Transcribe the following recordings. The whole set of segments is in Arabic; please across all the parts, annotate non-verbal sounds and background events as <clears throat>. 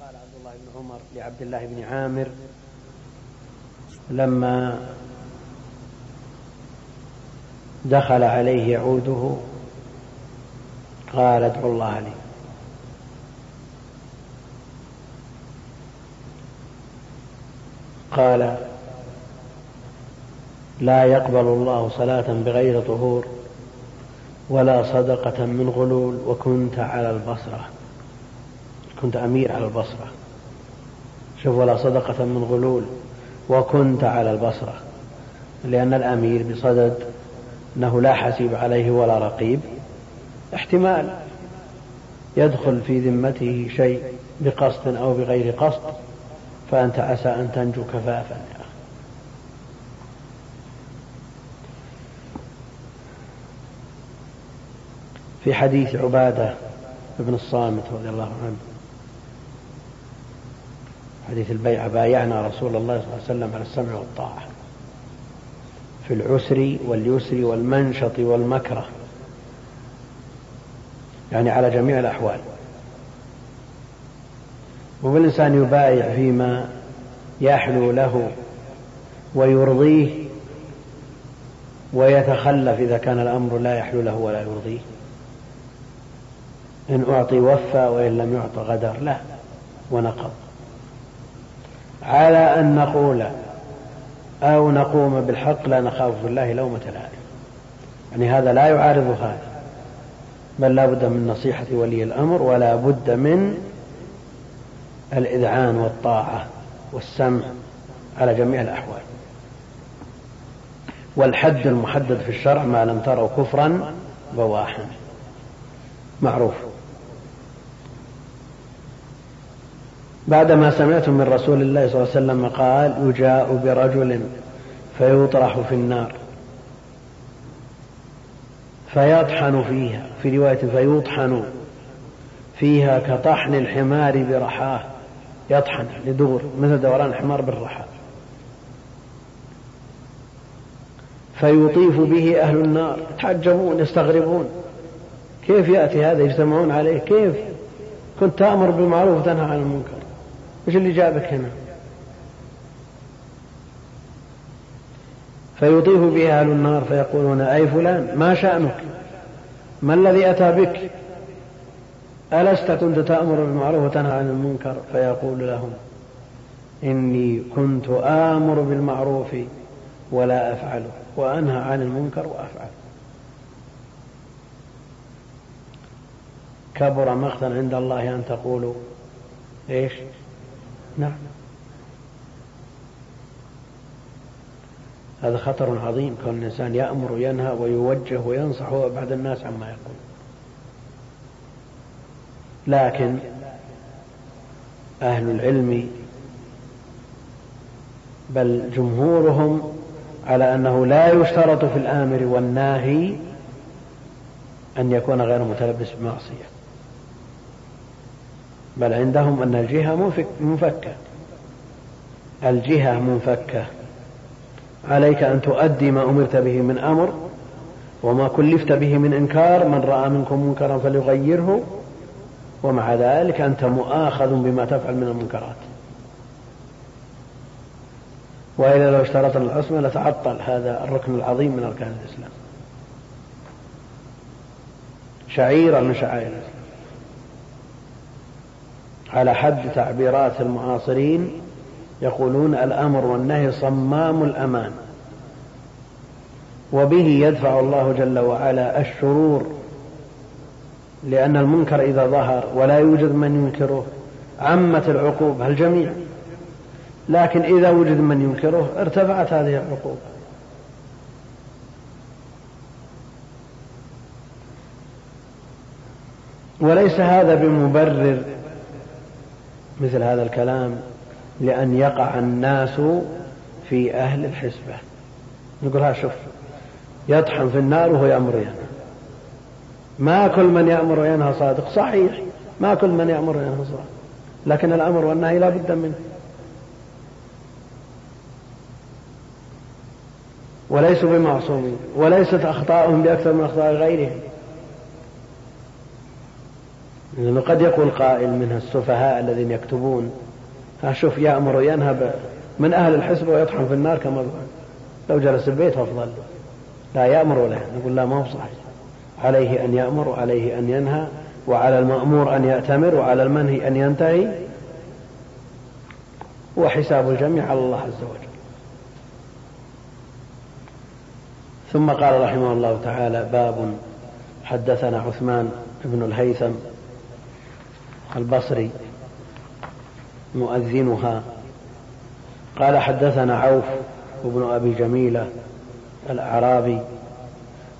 قال عبد الله بن عمر لعبد الله بن عامر لما دخل عليه يعوده قال ادعو الله لي. قال لا يقبل الله صلاة بغير طهور ولا صدقة من غلول وكنت على البصرة. كنت أمير على البصرة. شوف ولا صدقة من غلول. وكنت على البصرة. لأن الأمير بصدد أنه لا حسيب عليه ولا رقيب. احتمال. يدخل في ذمته شيء بقصد أو بغير قصد فأنت عسى أن تنجو كفافا يا أخي. في حديث عبادة بن الصامت رضي الله عنه حديث البيعة بايعنا رسول الله صلى الله عليه وسلم على السمع والطاعة. في العسر واليسر والمنشط والمكره. يعني على جميع الأحوال. والإنسان يبايع فيما يحلو له ويرضيه ويتخلف إذا كان الأمر لا يحلو له ولا يرضيه. إن أعطي وفى وإن لم يعط غدر لا ونقض. على أن نقول أو نقوم بالحق لا نخاف في الله لومة لائم يعني هذا لا يعارض هذا. بل لا بد من نصيحة ولي الأمر ولا بد من الإذعان والطاعة والسمع على جميع الأحوال. والحد المحدد في الشرع ما لم تروا كفرا بواحا معروف. بعدما سمعت من رسول الله صلى الله عليه وسلم قال يجاء برجل فيطرح في النار فيطحن فيها في رواية فيطحن فيها كطحن الحمار برحاه يطحن لدور مثل دوران الحمار بالرحى فيطيف به أهل النار يتعجبون يستغربون. كيف يأتي هذا؟ يجتمعون عليه. كيف؟ كنت تأمر بالمعروف وتنهى عن المنكر. وش اللي جابك هنا؟ فيطيف به أهل النار فيقولون أي فلان ما شأنك؟ ما الذي أتى بك؟ ألست كنت تأمر بالمعروف وتنهى عن المنكر؟ فيقول لهم إني كنت آمر بالمعروف ولا أفعله وأنهى عن المنكر وأفعله كبر مقتا عند الله أن تقولوا إيش؟ نعم. هذا خطر عظيم كون الإنسان يأمر وينهى ويوجه وينصح ويبعد الناس عما يقول. لكن أهل العلم بل جمهورهم على أنه لا يشترط في الآمر والناهي أن يكون غير متلبس بمعصية. بل عندهم أن الجهة منفكة. الجهة منفكة. عليك أن تؤدي ما أمرت به من أمر وما كلفت به من إنكار. من رأى منكم منكرا فليغيره. ومع ذلك أنت مؤاخذ بما تفعل من المنكرات. وإذا لو اشترطنا العصمة لتعطل هذا الركن العظيم من أركان الإسلام. شعيرة من شعائر الإسلام. على حد تعبيرات المعاصرين يقولون الأمر والنهي صمام الأمان. وبه يدفع الله جل وعلا الشرور لأن المنكر إذا ظهر ولا يوجد من ينكره عمت العقوبة الجميع. لكن إذا وجد من ينكره ارتفعت هذه العقوبة. وليس هذا بمبرر مثل هذا الكلام لأن يقع الناس في أهل الحسبة. نقول ها شوف يطحن في النار وهو يأمر ينهى. ما كل من يأمر وينهى صادق. صحيح ما كل من يأمر وينهى صادق. لكن الأمر والنهي لا بد منه. وليسوا بمعصومين وليست أخطاؤهم بأكثر من أخطاء غيرهم. لأنه قد يقول قائل من السفهاء الذين يكتبون شوف يأمر وينهى من أهل الحسبة ويطحن في النار كما لو جلس البيت أفضل. لا يأمر ولا نقول لا ما هو صحيح. عليه أن يأمر وعليه أن ينهى وعلى المأمور أن يأتمر وعلى المنهي أن ينتهي. وحساب الجميع على الله عز وجل. ثم قال رحمه الله تعالى باب حدثنا عثمان بن الهيثم البصري مؤذنها. قال حدثنا عوف بن أبي جميلة الأعرابي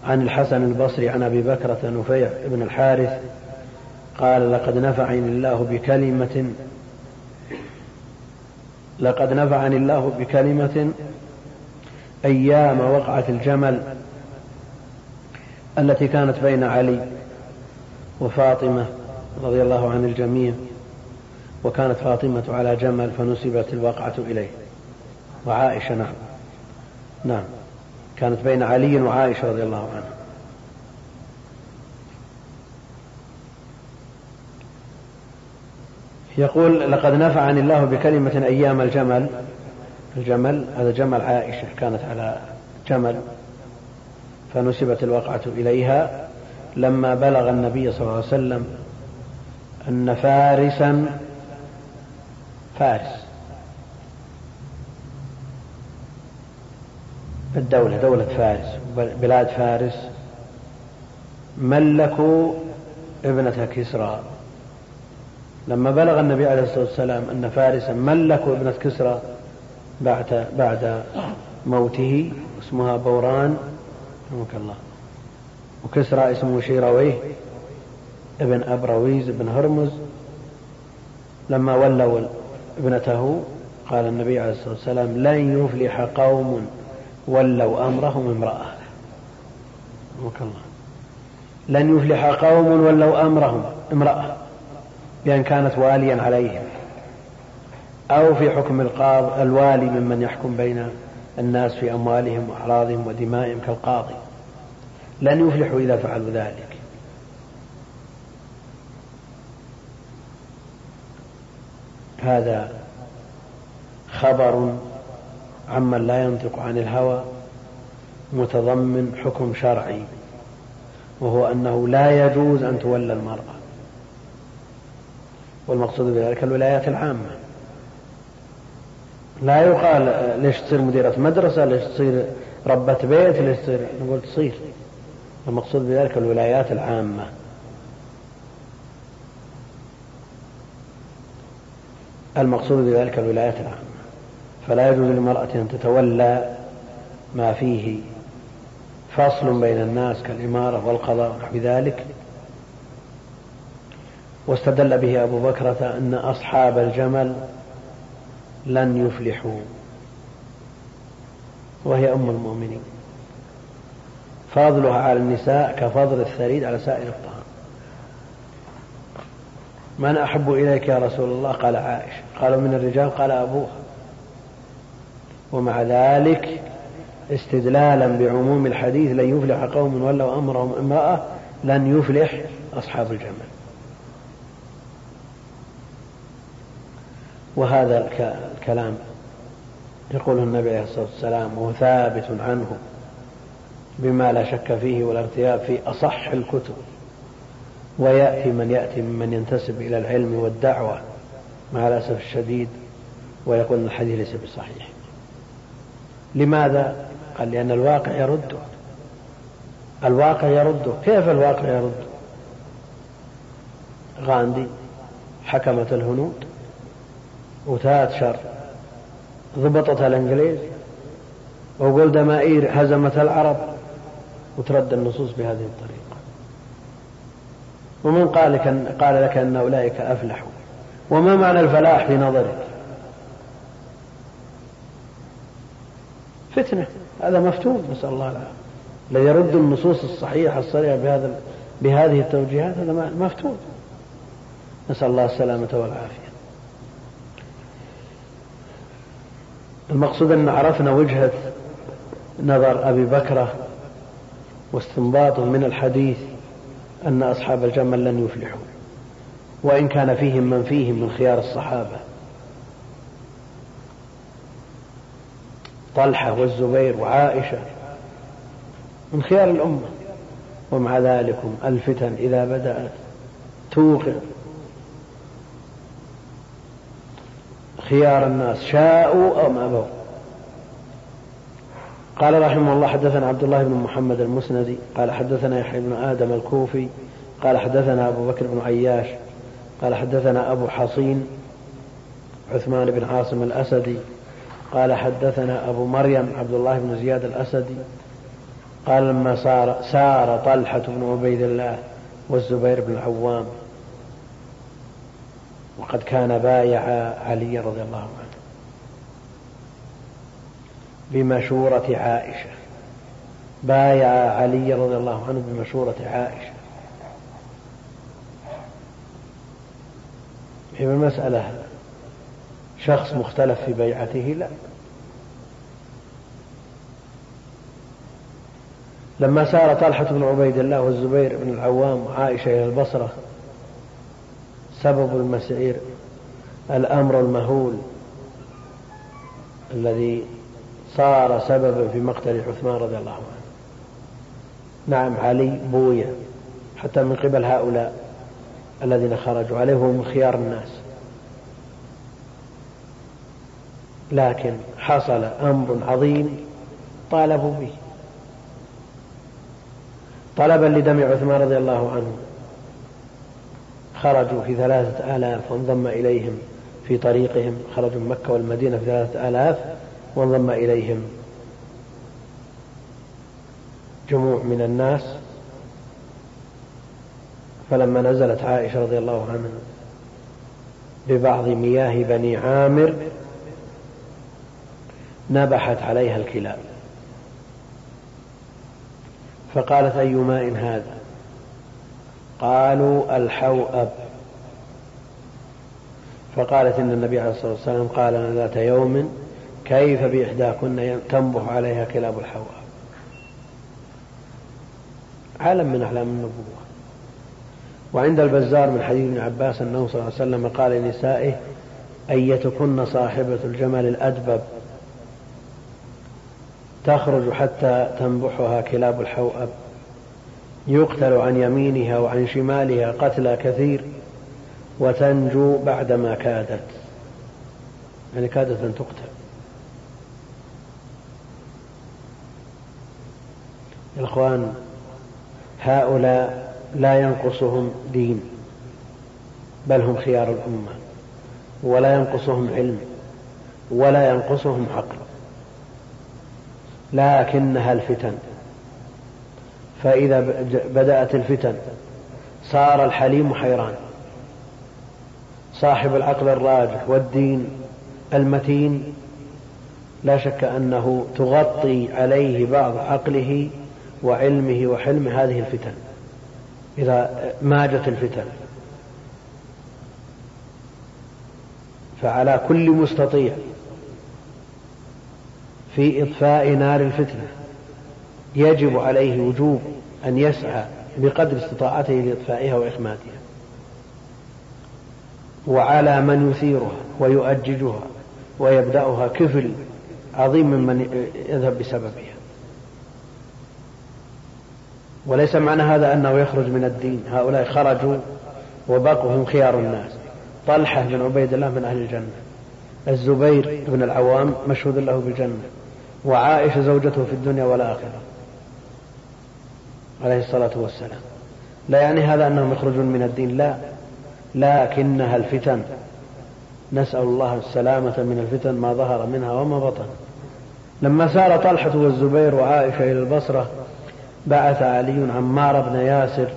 عن الحسن البصري عن أبي بكرة نفيع بن الحارث قال لقد نفعني الله بكلمة لقد نفعني الله بكلمة أيام وقعه الجمل التي كانت بين علي وفاطمة رضي الله عن الجميع. وكانت فاطمة على جمل فنسبت الواقعة إليه. وعائشة نعم. نعم. كانت بين علي وعائشة رضي الله عنها. يقول لقد نفعني الله بكلمة أيام الجمل. الجمل هذا جمل عائشة كانت على جمل فنسبت الواقعة إليها لما بلغ النبي صلى الله عليه وسلم أن فارسا فارس. الدولة دولة فارس بلاد فارس. ملكوا ابنة كسرى. لما بلغ النبي عليه الصلاة والسلام أن فارسا ملكوا ابنة كسرى بعد بعد موته اسمها بوران رحمك الله. وكسرى اسمه شيرويه. ابن أبرويز ابن هرمز لما ولوا ابنته قال النبي عليه الصلاة والسلام لن يفلح قوم ولوا أمرهم امرأة. الله. لن يفلح قوم ولوا أمرهم امرأة. بأن كانت واليا عليهم. أو في حكم القاضي الوالي ممن يحكم بين الناس في أموالهم وأعراضهم ودمائهم كالقاضي. لن يفلحوا إذا فعلوا ذلك. هذا خبر عمن لا ينطق عن الهوى متضمن حكم شرعي وهو أنه لا يجوز أن تولى المرأة. والمقصود بذلك الولايات العامة. لا يقال ليش تصير مديرة مدرسة ليش تصير ربة بيت ليش تصير نقول تصير. المقصود بذلك الولايات العامة. المقصود بذلك الولايات العامة. فلا يجوز للمرأة أن تتولى ما فيه فصل بين الناس كالإمارة والقضاء ونحو ذلك. واستدل به أبو بكرة أن أصحاب الجمل لن يفلحوا وهي أم المؤمنين. فضلها على النساء كفضل الثريد على سائر الطعام. من أحب إليك يا رسول الله؟ قال عائشة. قالوا من الرجال؟ قال أبوها ومع ذلك استدلالا بعموم الحديث لن يفلح قوم ولوا أمرهم امرأة لن يفلح أصحاب الجمل وهذا الكلام يقوله النبي عليه الصلاة والسلام وهو ثابت عنه بما لا شك فيه ولا ارتياب في أصح الكتب. ويأتي من يأتي ممن ينتسب إلى العلم والدعوة مع الأسف الشديد ويقول الحديث ليس بصحيح. لماذا؟ قال لأن الواقع يرده الواقع يرده كيف الواقع يرده غاندي حكمت الهنود وتاتشر ضبطت الإنجليز وجولدا مائير هزمت العرب وترد النصوص بهذه الطريقة. ومن قال لك أن قال لك أن أولئك أفلحوا. وما معنى الفلاح في نظرك؟ فتنة. هذا مفتون نسأل الله العافية. الذي يرد النصوص الصحيحة الصريحة بهذا بهذه التوجيهات هذا مفتون. نسأل الله السلامة والعافية. المقصود أن عرفنا وجهة نظر أبي بكرة واستنباطه من الحديث. أن أصحاب الجمل لن يفلحوا وإن كان فيهم من فيهم من خيار الصحابة. طلحة والزبير وعائشة من خيار الأمة. ومع ذلك الفتن إذا بدأت توقع. خيار الناس شاءوا أم أبوا. قال رحمه الله حدثنا عبد الله بن محمد المسندي قال حدثنا يحيى بن آدم الكوفي قال حدثنا أبو بكر بن عياش قال حدثنا أبو حصين عثمان بن عاصم الأسدي قال حدثنا أبو مريم عبد الله بن زياد الأسدي قال لما صار سار طلحة بن عبيد الله والزبير بن العوام وقد كان بايع علي رضي الله عنه. بمشورة عائشة. بايع علي رضي الله عنه بمشورة عائشة. في المسألة شخص مختلف في بيعته؟ لا. لما سار طلحة بن عبيد الله والزبير بن العوام وعائشة إلى البصرة سبب المسير الأمر المهول الذي صار سببا في مقتل عثمان رضي الله عنه. نعم علي بوية حتى من قبل هؤلاء الذين خرجوا عليه وهم خيار الناس. لكن حصل أمر عظيم طالبوا به. طلبا لدم عثمان رضي الله عنه. خرجوا في ثلاثة آلاف وانضم إليهم في طريقهم. خرجوا من مكة والمدينة في ثلاثة آلاف. وانضم إليهم جموع من الناس. فلما نزلت عائشة رضي الله عنها ببعض مياه بني عامر نبحت عليها الكلاب. فقالت أي ماء هذا؟ قالوا الحوأب. فقالت إن النبي عليه الصلاة والسلام قال ذات يوم كيف بإحداكن تنبح عليها كلاب الحوأب علم من أعلام النبوة. وعند البزار من حديث ابن عباس أنه صلى الله عليه وسلم قال لنسائه أيتكن صاحبة الجمل الأدبب؟ تخرج حتى تنبحها كلاب الحوأب يقتل عن يمينها وعن شمالها قتلى كثير وتنجو بعدما كادت. يعني كادت أن تقتل. الإخوان هؤلاء لا ينقصهم دين بل هم خيار الأمة ولا ينقصهم علم ولا ينقصهم عقل. لكنها الفتن. فإذا بدأت الفتن صار الحليم حيران. صاحب العقل الراجح والدين المتين لا شك أنه تغطي عليه بعض عقله وعلمه وحلمه هذه الفتن إذا ماجت الفتن. فعلى كل مستطيع في إطفاء نار الفتنة يجب عليه وجوب أن يسعى بقدر استطاعته لإطفائها وإخمادها وعلى من يثيرها ويؤججها ويبدأها كفل عظيم ممن يذهب بسببها. وليس معنى هذا أنه يخرج من الدين. هؤلاء خرجوا وبقوا هم خيار الناس. طلحة بن عبيد الله من أهل الجنة. الزبير بن العوام مشهود له بالجنة. وعائشة زوجته في الدنيا والآخرة. عليه الصلاة والسلام. لا يعني هذا أنهم يخرجون من الدين؟ لا. لكنها الفتن. نسأل الله السلامة من الفتن ما ظهر منها وما بطن. لما سار طلحة والزبير وعائشة إلى البصرة بعث علي عمار بن ياسر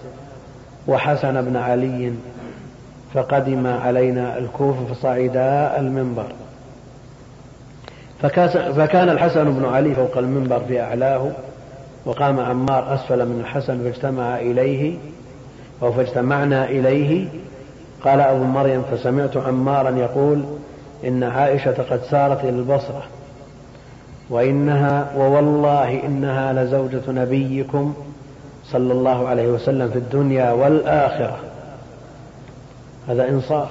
وحسن بن علي فقدم علينا الكوفة فصعدا المنبر. فكان الحسن بن علي فوق المنبر في أعلاه وقام عمار أسفل من الحسن فاجتمع إليه أو فاجتمعنا إليه. قال أبو مريم فسمعت عمارا يقول إن عائشة قد سارت إلى البصرة. وإنها ووالله إنها لزوجة نبيكم صلى الله عليه وسلم في الدنيا والآخرة. هذا إنصاف.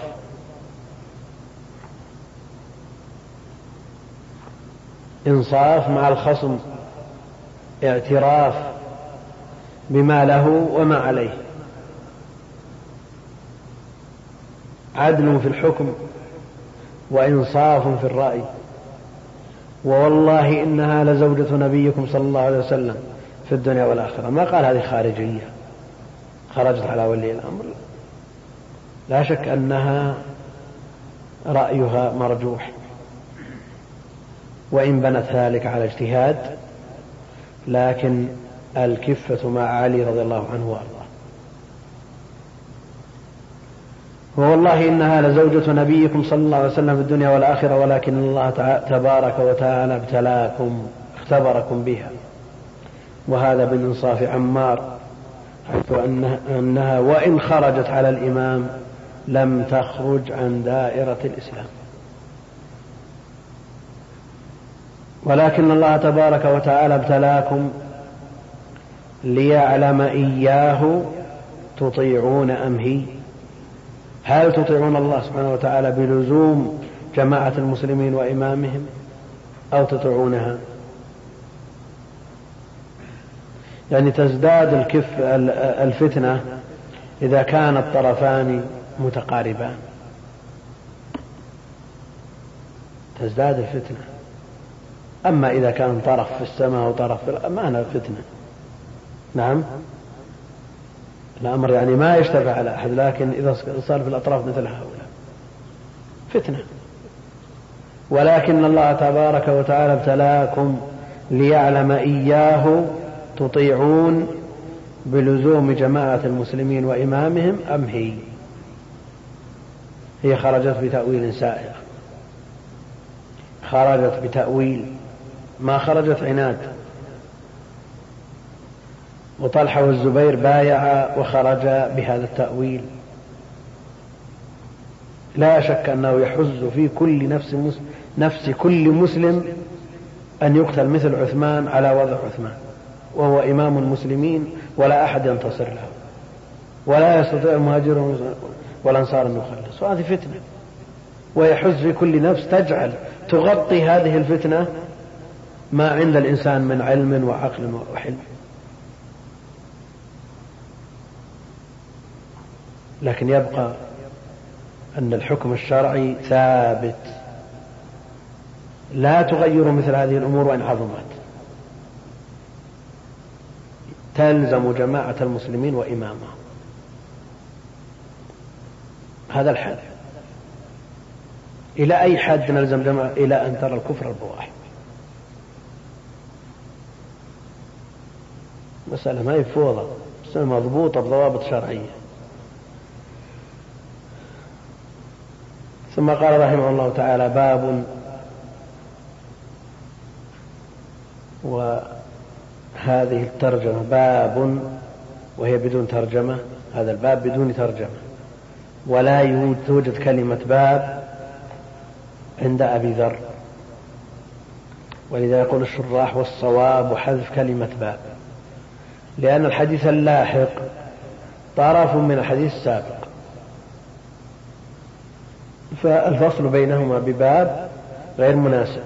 إنصاف مع الخصم اعتراف بما له وما عليه. عدل في الحكم وإنصاف في الرأي. ووالله إنها لزوجة نبيكم صلى الله عليه وسلم في الدنيا والآخرة. ما قال هذه خارجية. خرجت على ولي الأمر. لا شك أنها رأيها مرجوح. وإن بنت ذلك على اجتهاد لكن الكفة مع علي رضي الله عنه وأرضاه. ووالله إنها لزوجة نبيكم صلى الله عليه وسلم في الدنيا والآخرة ولكن الله تبارك وتعالى ابتلاكم اختبركم بها. وهذا بالإنصاف عمار حيث أنها وإن خرجت على الإمام لم تخرج عن دائرة الإسلام. ولكن الله تبارك وتعالى ابتلاكم ليعلم إياه تطيعون أم هي؟ هل تطيعون الله سبحانه وتعالى بلزوم جماعة المسلمين وإمامهم؟ أو تطيعونها؟ يعني تزداد الكف الفتنة إذا كان الطرفان متقاربان. تزداد الفتنة. أما إذا كان طرف في السماء وطرف في الأرض ما فتنة نعم؟ الأمر يعني ما يشتبه على أحد لكن إذا صار في الأطراف مثل هؤلاء. فتنة. ولكن الله تبارك وتعالى ابتلاكم ليعلم إياه تطيعون بلزوم جماعة المسلمين وإمامهم أم هي؟ هي خرجت بتأويل سائغ. خرجت بتأويل. ما خرجت عناد. وطلحة والزبير بايعا وخرجا بهذا التأويل. لا شك أنه يحز في كل نفس نفس كل مسلم أن يقتل مثل عثمان على وضع عثمان وهو إمام المسلمين ولا أحد ينتصر له ولا يستطيع المهاجرون والأنصار أن يخلص. وهذه فتنة. ويحز في كل نفس تجعل تغطي هذه الفتنة ما عند الإنسان من علم وعقل وحلم. لكن يبقى أن الحكم الشرعي ثابت. لا تغير مثل هذه الأمور وإن عظمت. تلزم جماعة المسلمين وإمامهم. هذا الحد. إلى أي حد نلزم جماعة إلى أن ترى الكفر البواح مسألة ما هي فوضى. مسألة مضبوطة بضوابط شرعية. ثم قال رحمه الله تعالى باب وهذه الترجمة باب وهي بدون ترجمة هذا الباب بدون ترجمة. ولا توجد كلمة باب عند أبي ذر. ولذا يقول الشراح والصواب وحذف كلمة باب. لأن الحديث اللاحق طرف من الحديث السابق. فالفصل بينهما بباب غير مناسب.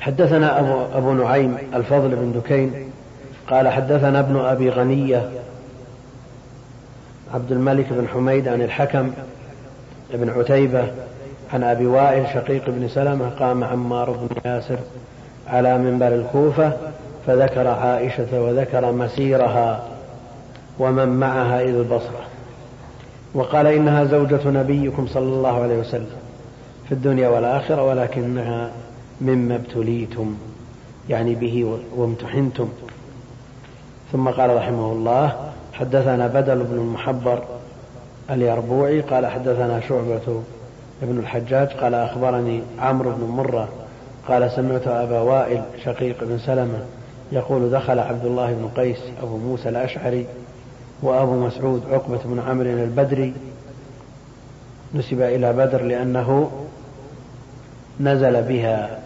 حدثنا أبو, أبو نعيم الفضل بن دكين قال حدثنا ابن أبي غنية عبد الملك بن حميد عن الحكم بن عتيبة عن أبي وائل شقيق بن سلمة قام عمار بن ياسر على منبر الكوفة فذكر عائشة وذكر مسيرها ومن معها إلى البصرة. وقال إنها زوجة نبيكم صلى الله عليه وسلم في الدنيا والآخرة ولكنها مما ابتليتم يعني به وامتحنتم. ثم قال رحمه الله حدثنا بدل بن المحبر اليربوعي قال حدثنا شعبة ابن الحجاج قال أخبرني عمرو بن مرة قال سمعت أبا وائل شقيق بن سلمة يقول دخل عبد الله بن قيس أبو موسى الأشعري وأبو مسعود عقبة بن عمرو البدري نسب إلى بدر لأنه نزل بها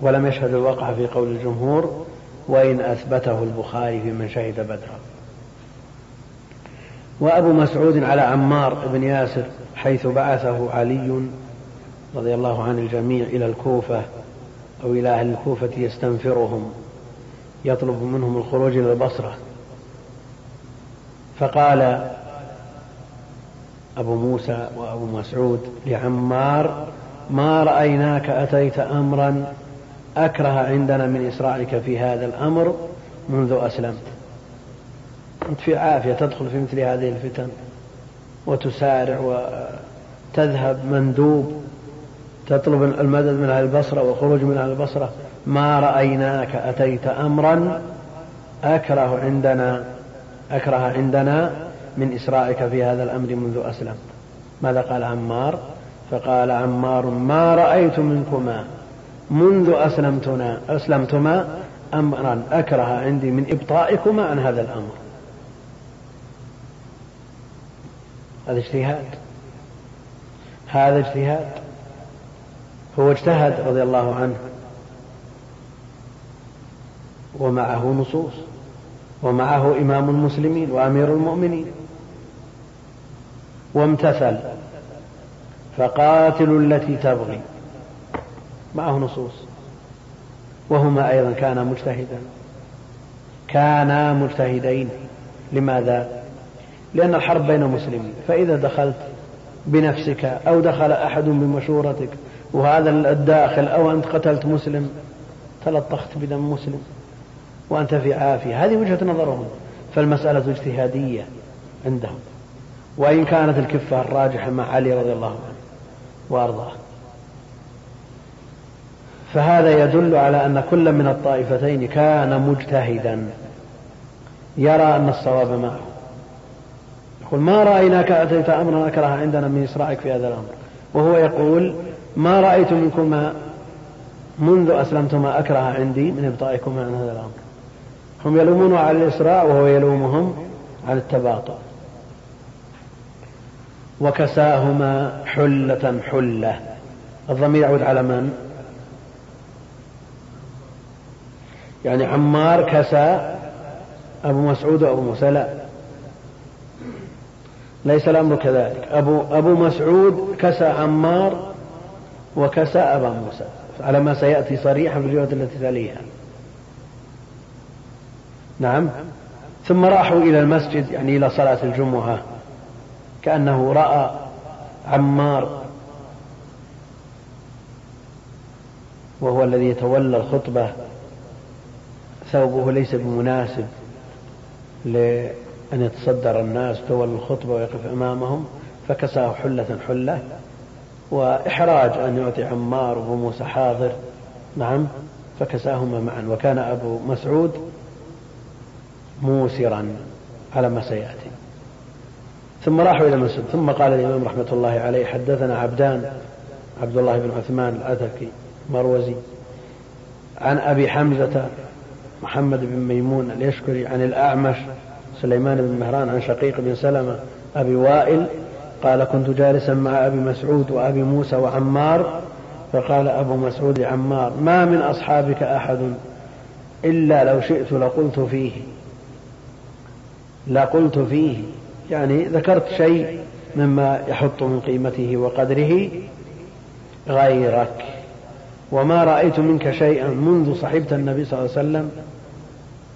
ولم يشهد الوقع في قول الجمهور وإن أثبته البخاري في من شهد بدرا. وأبو مسعود على عمار بن ياسر حيث بعثه علي رضي الله عن الجميع إلى الكوفة أو إلى أهل الكوفة يستنفرهم يطلب منهم الخروج إلى البصرة. فقال أبو موسى وأبو مسعود لعمار ما رأيناك أتيت أمرا أكره عندنا من إسرائك في هذا الأمر منذ أسلمت. أنت في عافية تدخل في مثل هذه الفتن وتسارع وتذهب مندوب تطلب المدد من أهل البصرة والخروج من أهل البصرة. ما رأيناك أتيت أمرا أكره عندنا أكره عندنا من إسرائك في هذا الأمر منذ أسلم. ماذا قال عمار؟ فقال عمار ما رأيت منكما منذ أسلمتنا أسلمتما أمرا. أكره عندي من إبطائكما عن هذا الأمر. هذا اجتهاد. هذا اجتهاد. هو اجتهد رضي الله عنه. ومعه نصوص. ومعه إمام المسلمين وأمير المؤمنين وامتثل فقاتلوا التي تبغي معه نصوص وهما أيضا كانا مجتهدا كانا مجتهدين لماذا؟ لأن الحرب بين مسلمين فإذا دخلت بنفسك أو دخل أحد بمشورتك وهذا الداخل أو أنت قتلت مسلم تلطخت بدم مسلم وأنت في عافية. هذه وجهة نظرهم فالمسألة اجتهادية عندهم. وإن كانت الكفة الراجحة مع علي رضي الله عنه وأرضاه. فهذا يدل على أن كل من الطائفتين كان مجتهدا. يرى أن الصواب معه. يقول ما رأيناك أتيت أمرا أكره عندنا من إسرائك في هذا الأمر؟ وهو يقول ما رأيت منكما منذ أسلمتما أكره عندي من إبطائكما عن هذا الأمر. هم يلومونه على الإسراء وهو يلومهم على التباطؤ. وكساهما حلة حلة. الضمير يعود على من؟ يعني عمار كسى أبو مسعود وأبو موسى؟ لا. ليس الأمر كذلك. أبو, أبو مسعود كسى عمار وكسى أبا موسى. على ما سيأتي صريحا في الرواية التي تليها. نعم. ثم راحوا إلى المسجد يعني إلى صلاة الجمعة كأنه رأى عمار وهو الذي يتولى الخطبة. ثوبه ليس بمناسب لأن يتصدر الناس تولى الخطبة ويقف أمامهم فكساه حلة حلة وإحراج أن يعطي عمار وأبو موسى حاضر نعم فكساهما معا. وكان أبو مسعود موسرا على ما سيأتي. ثم راحوا إلى المسجد. ثم قال الإمام رحمة الله عليه حدثنا عبدان عبد الله بن عثمان الأتكي مروزي عن أبي حمزة محمد بن ميمون اليشكري عن الأعمش سليمان بن مهران عن شقيق بن سلمة أبي وائل قال كنت جالسا مع أبي مسعود وأبي موسى وعمار فقال أبو مسعود عمار ما من أصحابك أحد إلا لو شئت لقلت فيه. لقلت فيه. يعني ذكرت شيء مما يحط من قيمته وقدره غيرك. وما رأيت منك شيئا منذ صحبت النبي صلى الله عليه وسلم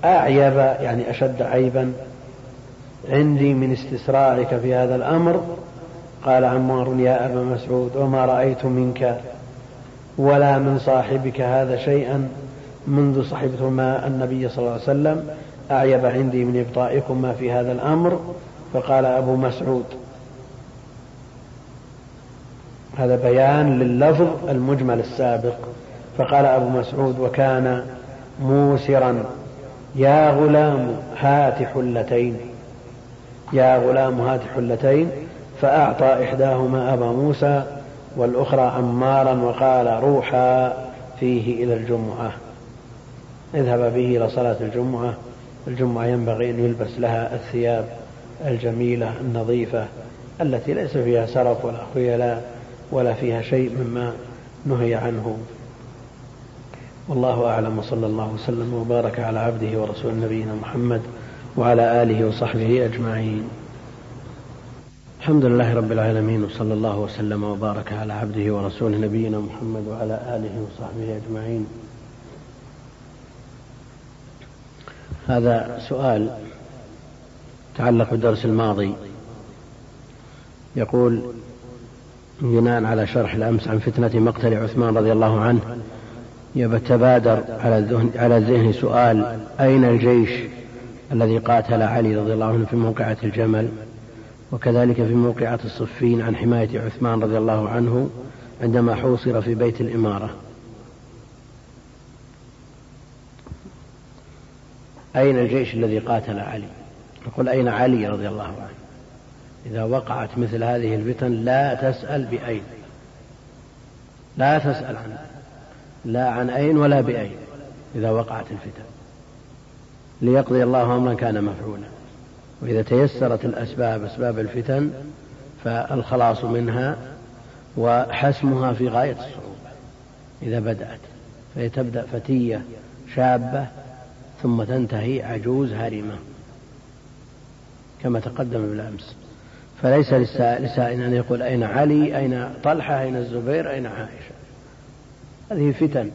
أعيب يعني أشد عيبا. عندي من استسرارك في هذا الأمر قال عمار يا أبا مسعود وما رأيت منك ولا من صاحبك هذا شيئا منذ صحبتما النبي صلى الله عليه وسلم. أعيب عندي من إبطائكما في هذا الأمر فقال أبو مسعود. هذا بيان لللفظ المجمل السابق. فقال أبو مسعود وكان موسرا يا غلام هات حلتين. يا غلام هات حلتين فأعطى إحداهما أبا موسى والأخرى عمارا وقال روحا فيه إلى الجمعة. اذهب به إلى صلاة الجمعة. الجمعة ينبغي أن يلبس لها الثياب الجميلة النظيفة التي ليس فيها سرف ولا خيلاء ولا فيها شيء مما نهي عنه. والله أعلم وصلى الله وسلم وبارك على عبده ورسول نبينا محمد وعلى آله وصحبه أجمعين. الحمد لله رب العالمين وصلى الله وسلم وبارك على عبده ورسوله نبينا محمد وعلى آله وصحبه أجمعين. هذا سؤال تعلق بالدرس الماضي. يقول بناء على شرح الأمس عن فتنة مقتل عثمان رضي الله عنه يتبادر على الذهن, على الذهن سؤال أين الجيش الذي قاتل علي رضي الله عنه في موقعة الجمل؟ وكذلك في موقعة الصفين عن حماية عثمان رضي الله عنه عندما حوصر في بيت الإمارة. أين الجيش الذي قاتل علي؟ نقول أين علي رضي الله عنه؟ إذا وقعت مثل هذه الفتن لا تسأل بأين. لا تسأل عن لا عن أين ولا بأين إذا وقعت الفتن. ليقضي الله أمرا كان مفعولا. وإذا تيسرت الأسباب أسباب الفتن فالخلاص منها وحسمها في غاية الصعوبة. إذا بدأت فهي تبدأ فتية شابة ثم تنتهي عجوز هرمة كما تقدم بالأمس. فليس لسائل أن يقول أين علي أين طلحة أين الزبير أين عائشة؟ هذه فتن.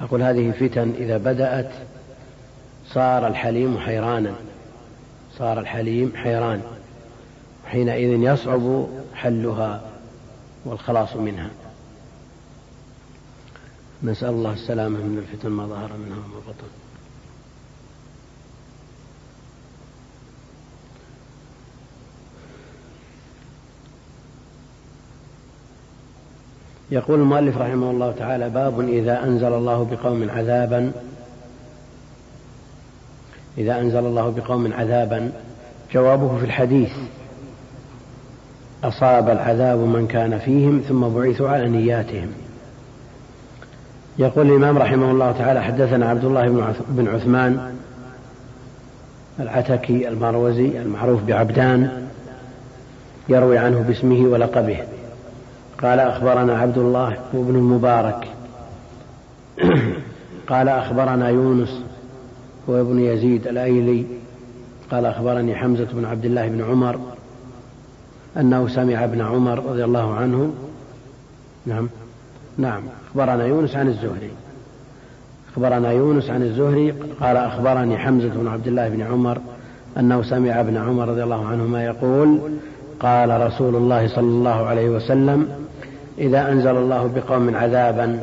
أقول هذه فتن إذا بدأت صار الحليم حيرانا صار الحليم حيران حينئذ يصعب حلها والخلاص منها. نسأل الله السلامة من الفتن ما ظهر منها وما بطن. يقول المؤلف رحمه الله تعالى باب إذا أنزل الله بقوم عذابا إذا أنزل الله بقوم عذابا. جوابه في الحديث أصاب العذاب من كان فيهم ثم بعثوا على نياتهم. يقول الإمام رحمه الله تعالى حدثنا عبد الله بن عثمان العتكي المروزي المعروف بعبدان يروي عنه باسمه ولقبه. قال أخبرنا عبد الله وابن المبارك. قال أخبرنا يونس هو ابن يزيد الأيلي. قال أخبرني حمزة بن عبد الله بن عمر أنه سمع ابن عمر رضي الله عنه. نعم. نعم. أخبرنا يونس عن الزهري. أخبرنا يونس عن الزهري. قال أخبرني حمزة بن عبد الله بن عمر أنه سمع ابن عمر رضي الله عنهما يقول قال رسول الله صلى الله عليه وسلم إذا أنزل الله بقوم عذابا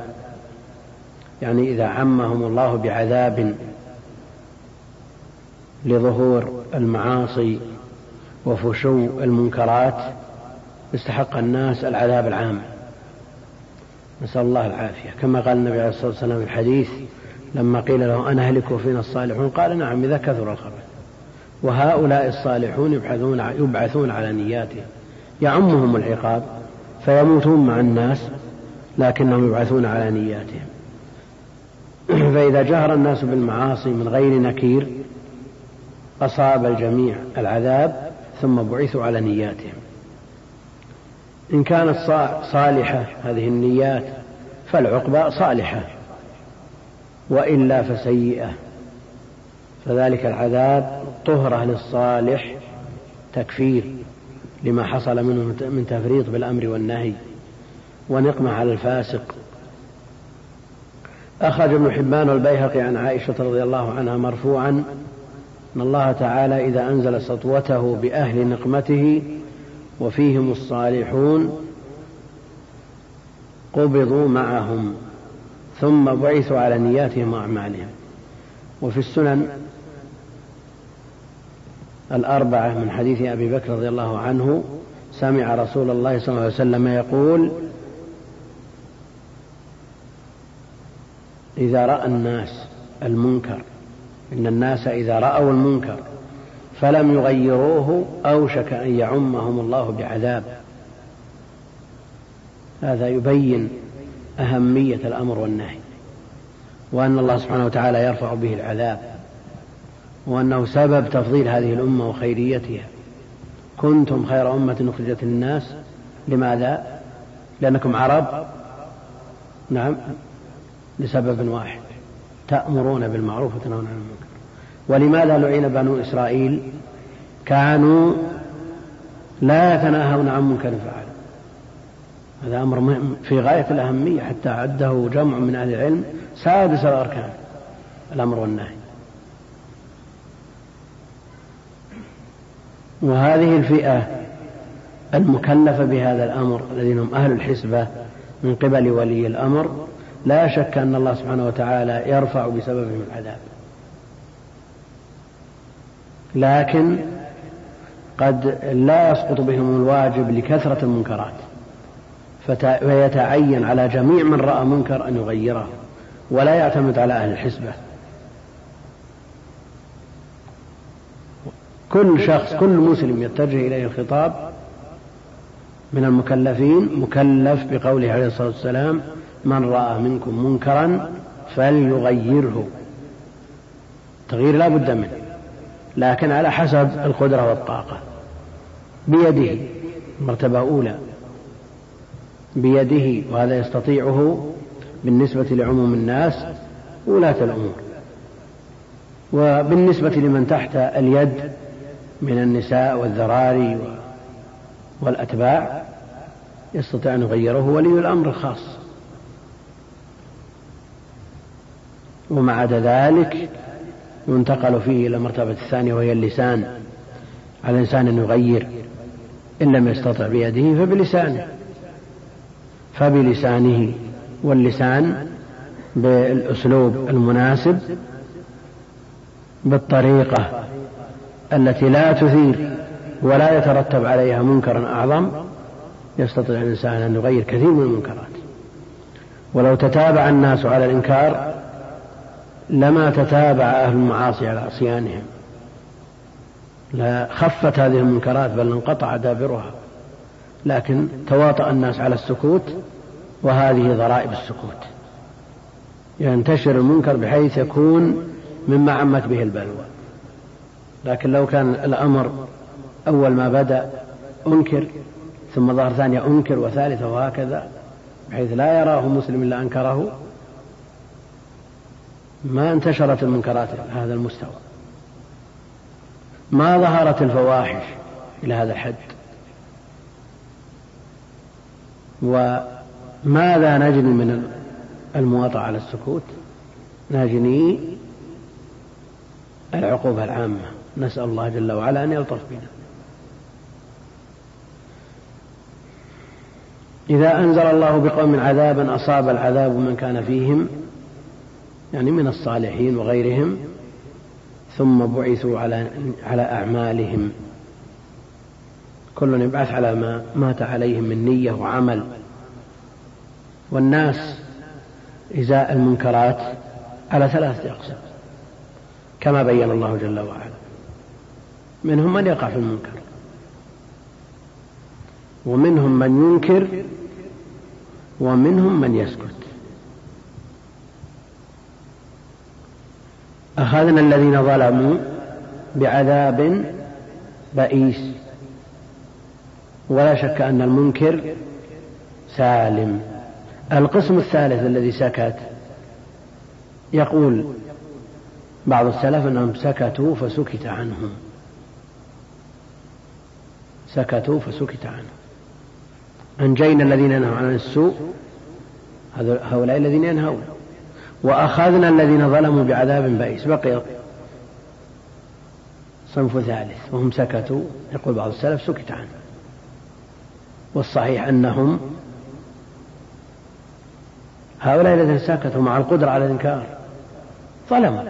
يعني إذا عمهم الله بعذاب لظهور المعاصي وفشو المنكرات استحق الناس العذاب العام. نسأل الله العافية. كما قال النبي عليه الصلاة والسلام في الحديث لما قيل له أنا أهلك وفينا الصالحون قال نعم إذا كثر الخبث وهؤلاء الصالحون يبعثون يبعثون على نياتهم يعمهم العقاب فيموتون مع الناس لكنهم يبعثون على نياتهم. <clears throat> فإذا جهر الناس بالمعاصي من غير نكير أصاب الجميع العذاب ثم بعثوا على نياتهم. إن كانت صالحة هذه النيات فالعقبى صالحة وإلا فسيئة. فذلك العذاب طهرة للصالح تكفير لما حصل منه من تفريط بالأمر والنهي ونقمة على الفاسق. أخرج ابن حبان والبيهقي عن عائشة رضي الله عنها مرفوعا أن الله تعالى إذا أنزل سطوته بأهل نقمته وفيهم الصالحون قبضوا معهم ثم بعثوا على نياتهم وأعمالهم. وفي السنن الأربعة من حديث أبي بكر رضي الله عنه سمع رسول الله صلى الله عليه وسلم يقول إذا رأى الناس المنكر إن الناس إذا رأوا المنكر فلم يغيروه أوشك أن يعمهم الله بعذاب. هذا يبين أهمية الأمر والنهي وأن الله سبحانه وتعالى يرفع به العذاب وأنه سبب تفضيل هذه الأمة وخيريتها. كنتم خير أمة أخرجت للناس. لماذا؟ لأنكم عرب. نعم لسبب واحد تأمرون بالمعروف وتنهون عن المنكر. ولماذا لعن بنو إسرائيل؟ كانوا لا يتناهون عن منكر فعل. هذا أمر في غاية الأهمية حتى عده جمع من أهل العلم سادس الأركان الأمر والنهي. وهذه الفئة المكلفة بهذا الأمر الذين هم أهل الحسبة من قبل ولي الأمر لا شك أن الله سبحانه وتعالى يرفع بسببهم العذاب. لكن قد لا يسقط بهم الواجب لكثرة المنكرات. فيتعين على جميع من رأى منكر أن يغيره ولا يعتمد على أهل الحسبة. كل شخص كل مسلم يتجه إليه الخطاب من المكلفين مكلف بقوله عليه الصلاة والسلام من رأى منكم منكرا فليغيره. تغيير لا بد منه. لكن على حسب القدرة والطاقة. بيده مرتبة أولى. بيده وهذا يستطيعه بالنسبة لعموم الناس ولاة الأمور. وبالنسبة لمن تحت اليد من النساء والذراري والأتباع يستطيع أن يغيره ولي الأمر الخاص. وما عدا ذلك ينتقل فيه إلى المرتبة الثانية وهي اللسان على الإنسان أن يغير إن لم يستطع بيده فبلسانه. فبلسانه واللسان بالأسلوب المناسب بالطريقة التي لا تثير ولا يترتب عليها منكرا أعظم يستطيع الإنسان أن يغير كثير من المنكرات. ولو تتابع الناس على الإنكار لما تتابع أهل المعاصي على عصيانهم لا خفت هذه المنكرات بل انقطع دابرها. لكن تواطأ الناس على السكوت وهذه ضرائب السكوت. ينتشر المنكر بحيث يكون مما عمت به البلوى. لكن لو كان الأمر أول ما بدأ أنكر ثم ظهر ثانية أنكر وثالثة وهكذا بحيث لا يراه مسلم إلا أنكره ما انتشرت المنكرات إلى هذا المستوى. ما ظهرت الفواحش إلى هذا الحد. وماذا نجني من المواطأة على السكوت؟ نجني العقوبة العامة. نسأل الله جل وعلا أن يلطف بنا. إذا أنزل الله بقوم عذابا أصاب العذاب من كان فيهم يعني من الصالحين وغيرهم ثم بعثوا على على أعمالهم. كل يبعث على ما مات عليهم من نية وعمل. والناس إزاء المنكرات على ثلاثة أقسام كما بين الله جل وعلا. منهم من يقع في المنكر ومنهم من ينكر ومنهم من يسكت. أخذنا الذين ظلموا بعذاب بئيس. ولا شك أن المنكر سالم. القسم الثالث الذي سكت يقول بعض السلف أنهم سكتوا فسكت عنهم. سكتوا فسكت عنهم. أنجينا الذين ينهوا عن السوء هؤلاء الذين ينهون. وأخذنا الذين ظلموا بعذاب بئيس. بقي صنف ثالث وهم سكتوا. يقول بعض السلف سكت عنه. والصحيح أنهم هؤلاء الذين سكتوا مع القدرة على الإنكار ظلموا.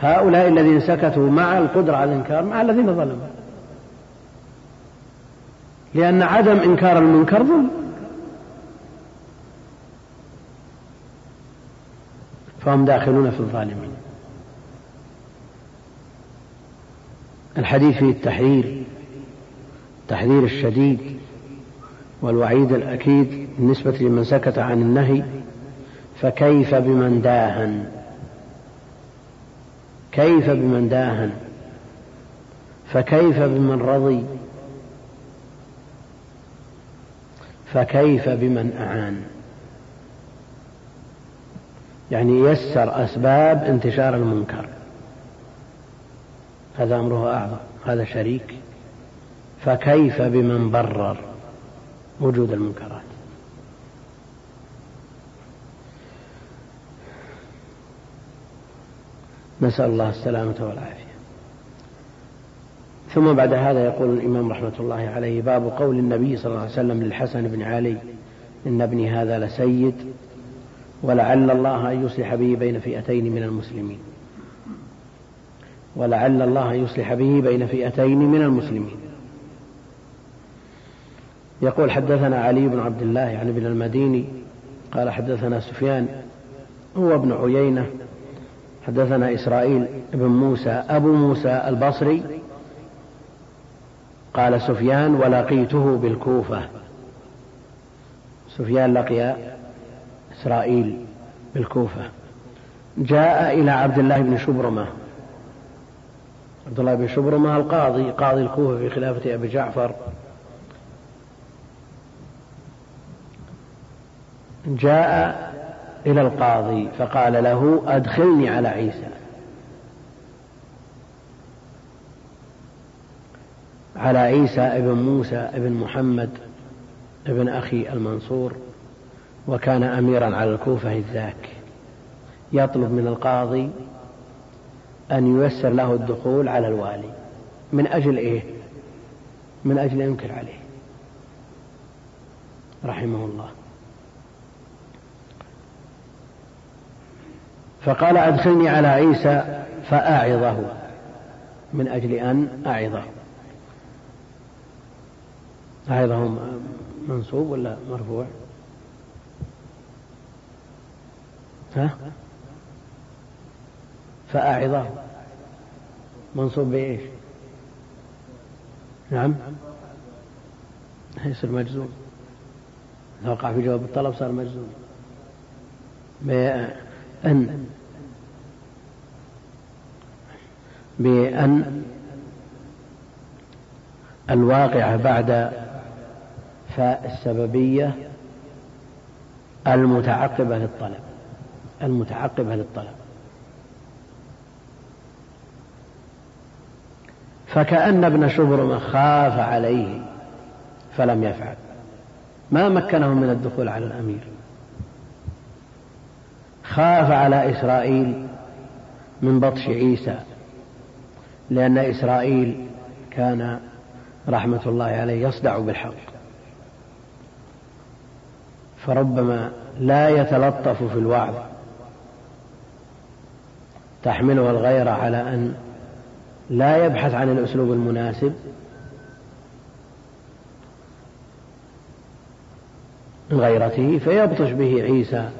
هؤلاء الذين سكتوا مع القدرة على الإنكار مع الذين ظلموا. لأن عدم إنكار المنكر ظلم. فهم داخلون في الظالمين. الحديث فيه التحذير التحذير الشديد والوعيد الأكيد بالنسبة لمن سكت عن النهي فكيف بمن داهن؟ كيف بمن داهن؟ فكيف بمن رضي؟ فكيف بمن أعان؟ يعني يسر أسباب انتشار المنكر. هذا أمره أعظم هذا شريك. فكيف بمن برر وجود المنكرات؟ نسأل الله السلامة والعافية. ثم بعد هذا يقول الإمام رحمة الله عليه باب قول النبي صلى الله عليه وسلم للحسن بن علي إن ابني هذا لسيد. ولعل الله أن يصلح به بين فئتين من المسلمين. ولعل الله أن يصلح به بين فئتين من المسلمين. يقول حدثنا علي بن عبد الله يعني بن المديني قال حدثنا سفيان هو ابن عيينة. حدثنا إسرائيل بن موسى أبو موسى البصري. قال سفيان ولقيته بالكوفة. سفيان لقي إسرائيل بالكوفة. جاء إلى عبد الله بن شبرمة. عبد الله بن شبرمة القاضي قاضي الكوفة في خلافة أبي جعفر. جاء إلى القاضي فقال له أدخلني على عيسى. على عيسى ابن موسى ابن محمد ابن أخي المنصور. وكان أميرا على الكوفة ذاك يطلب من القاضي أن ييسر له الدخول على الوالي. من أجل إيه؟ من أجل ينكر عليه. رحمه الله. فقال أدخلني على عيسى فأعظه. من أجل أن أعظه. أعظه منصوب ولا مرفوع ها فأعظه منصوب بإيش؟ نعم. يصير مجزوم. وقع في جواب الطلب صار مجزوم. بأن بأن الواقعة بعد فاء السببية المتعقبة للطلب. المتعقبة للطلب فكأن ابن شبرمة خاف عليه فلم يفعل. ما مكنه من الدخول على الأمير. خاف على إسرائيل من بطش عيسى لأن إسرائيل كان رحمة الله عليه يصدع بالحق. فربما لا يتلطف في الوعظ. تحمله الغيرة على أن لا يبحث عن الأسلوب المناسب. من غيرته فيبطش به عيسى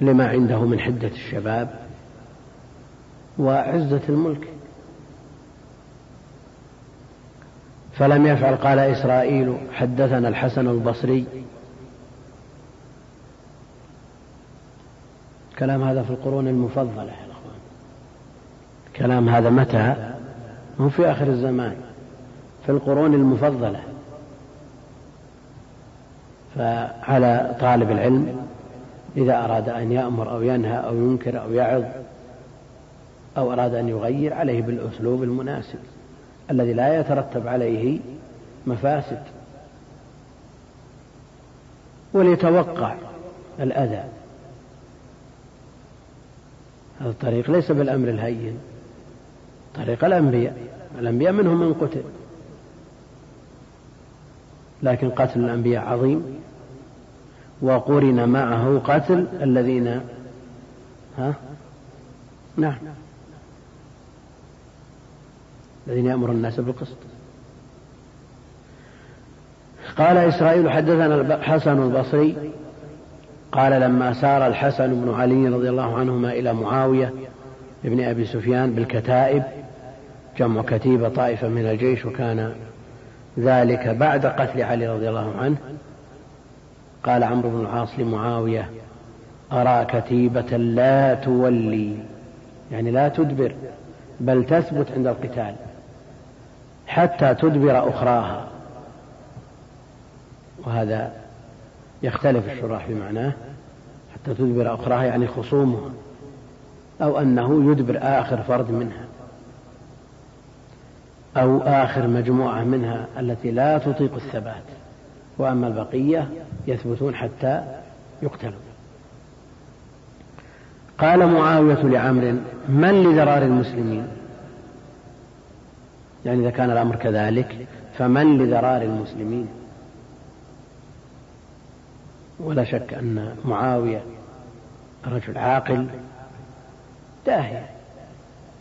لما عنده من حدة الشباب وعزة الملك. فلم يفعل قال إسرائيل حدثنا الحسن البصري. كلام هذا في القرون المفضلة. كلام هذا متى؟ هو في آخر الزمان في القرون المفضلة. فعلى طالب العلم إذا أراد أن يأمر أو ينهى أو ينكر أو يعظ أو أراد أن يغير عليه بالأسلوب المناسب الذي لا يترتب عليه مفاسد. وليتوقع الأذى. هذا الطريق ليس بالأمر الهين. طريق الأنبياء الأنبياء منهم من قتل. لكن قتل الأنبياء عظيم. وقرن معه قتل الذين ها؟ نعم. الذين يأمر الناس بالقسط. قال إسرائيل حدثنا الحسن البصري. قال لما سار الحسن بن علي رضي الله عنهما إلى معاوية ابن أبي سفيان بالكتائب جمع كتيبة طائفة من الجيش وكان ذلك بعد قتل علي رضي الله عنه. قال عمرو بن العاص لمعاوية أرى كتيبة لا تولي. يعني لا تدبر بل تثبت عند القتال حتى تدبر أخراها. وهذا يختلف الشراح بمعناه حتى تدبر أخراها يعني خصومها أو أنه يدبر آخر فرد منها. أو آخر مجموعة منها التي لا تطيق الثبات وأما البقية يثبتون حتى يقتلوا. قال معاوية لعمر من لذرار المسلمين؟ يعني إذا كان الأمر كذلك فمن لذرار المسلمين؟ ولا شك أن معاوية رجل عاقل داهية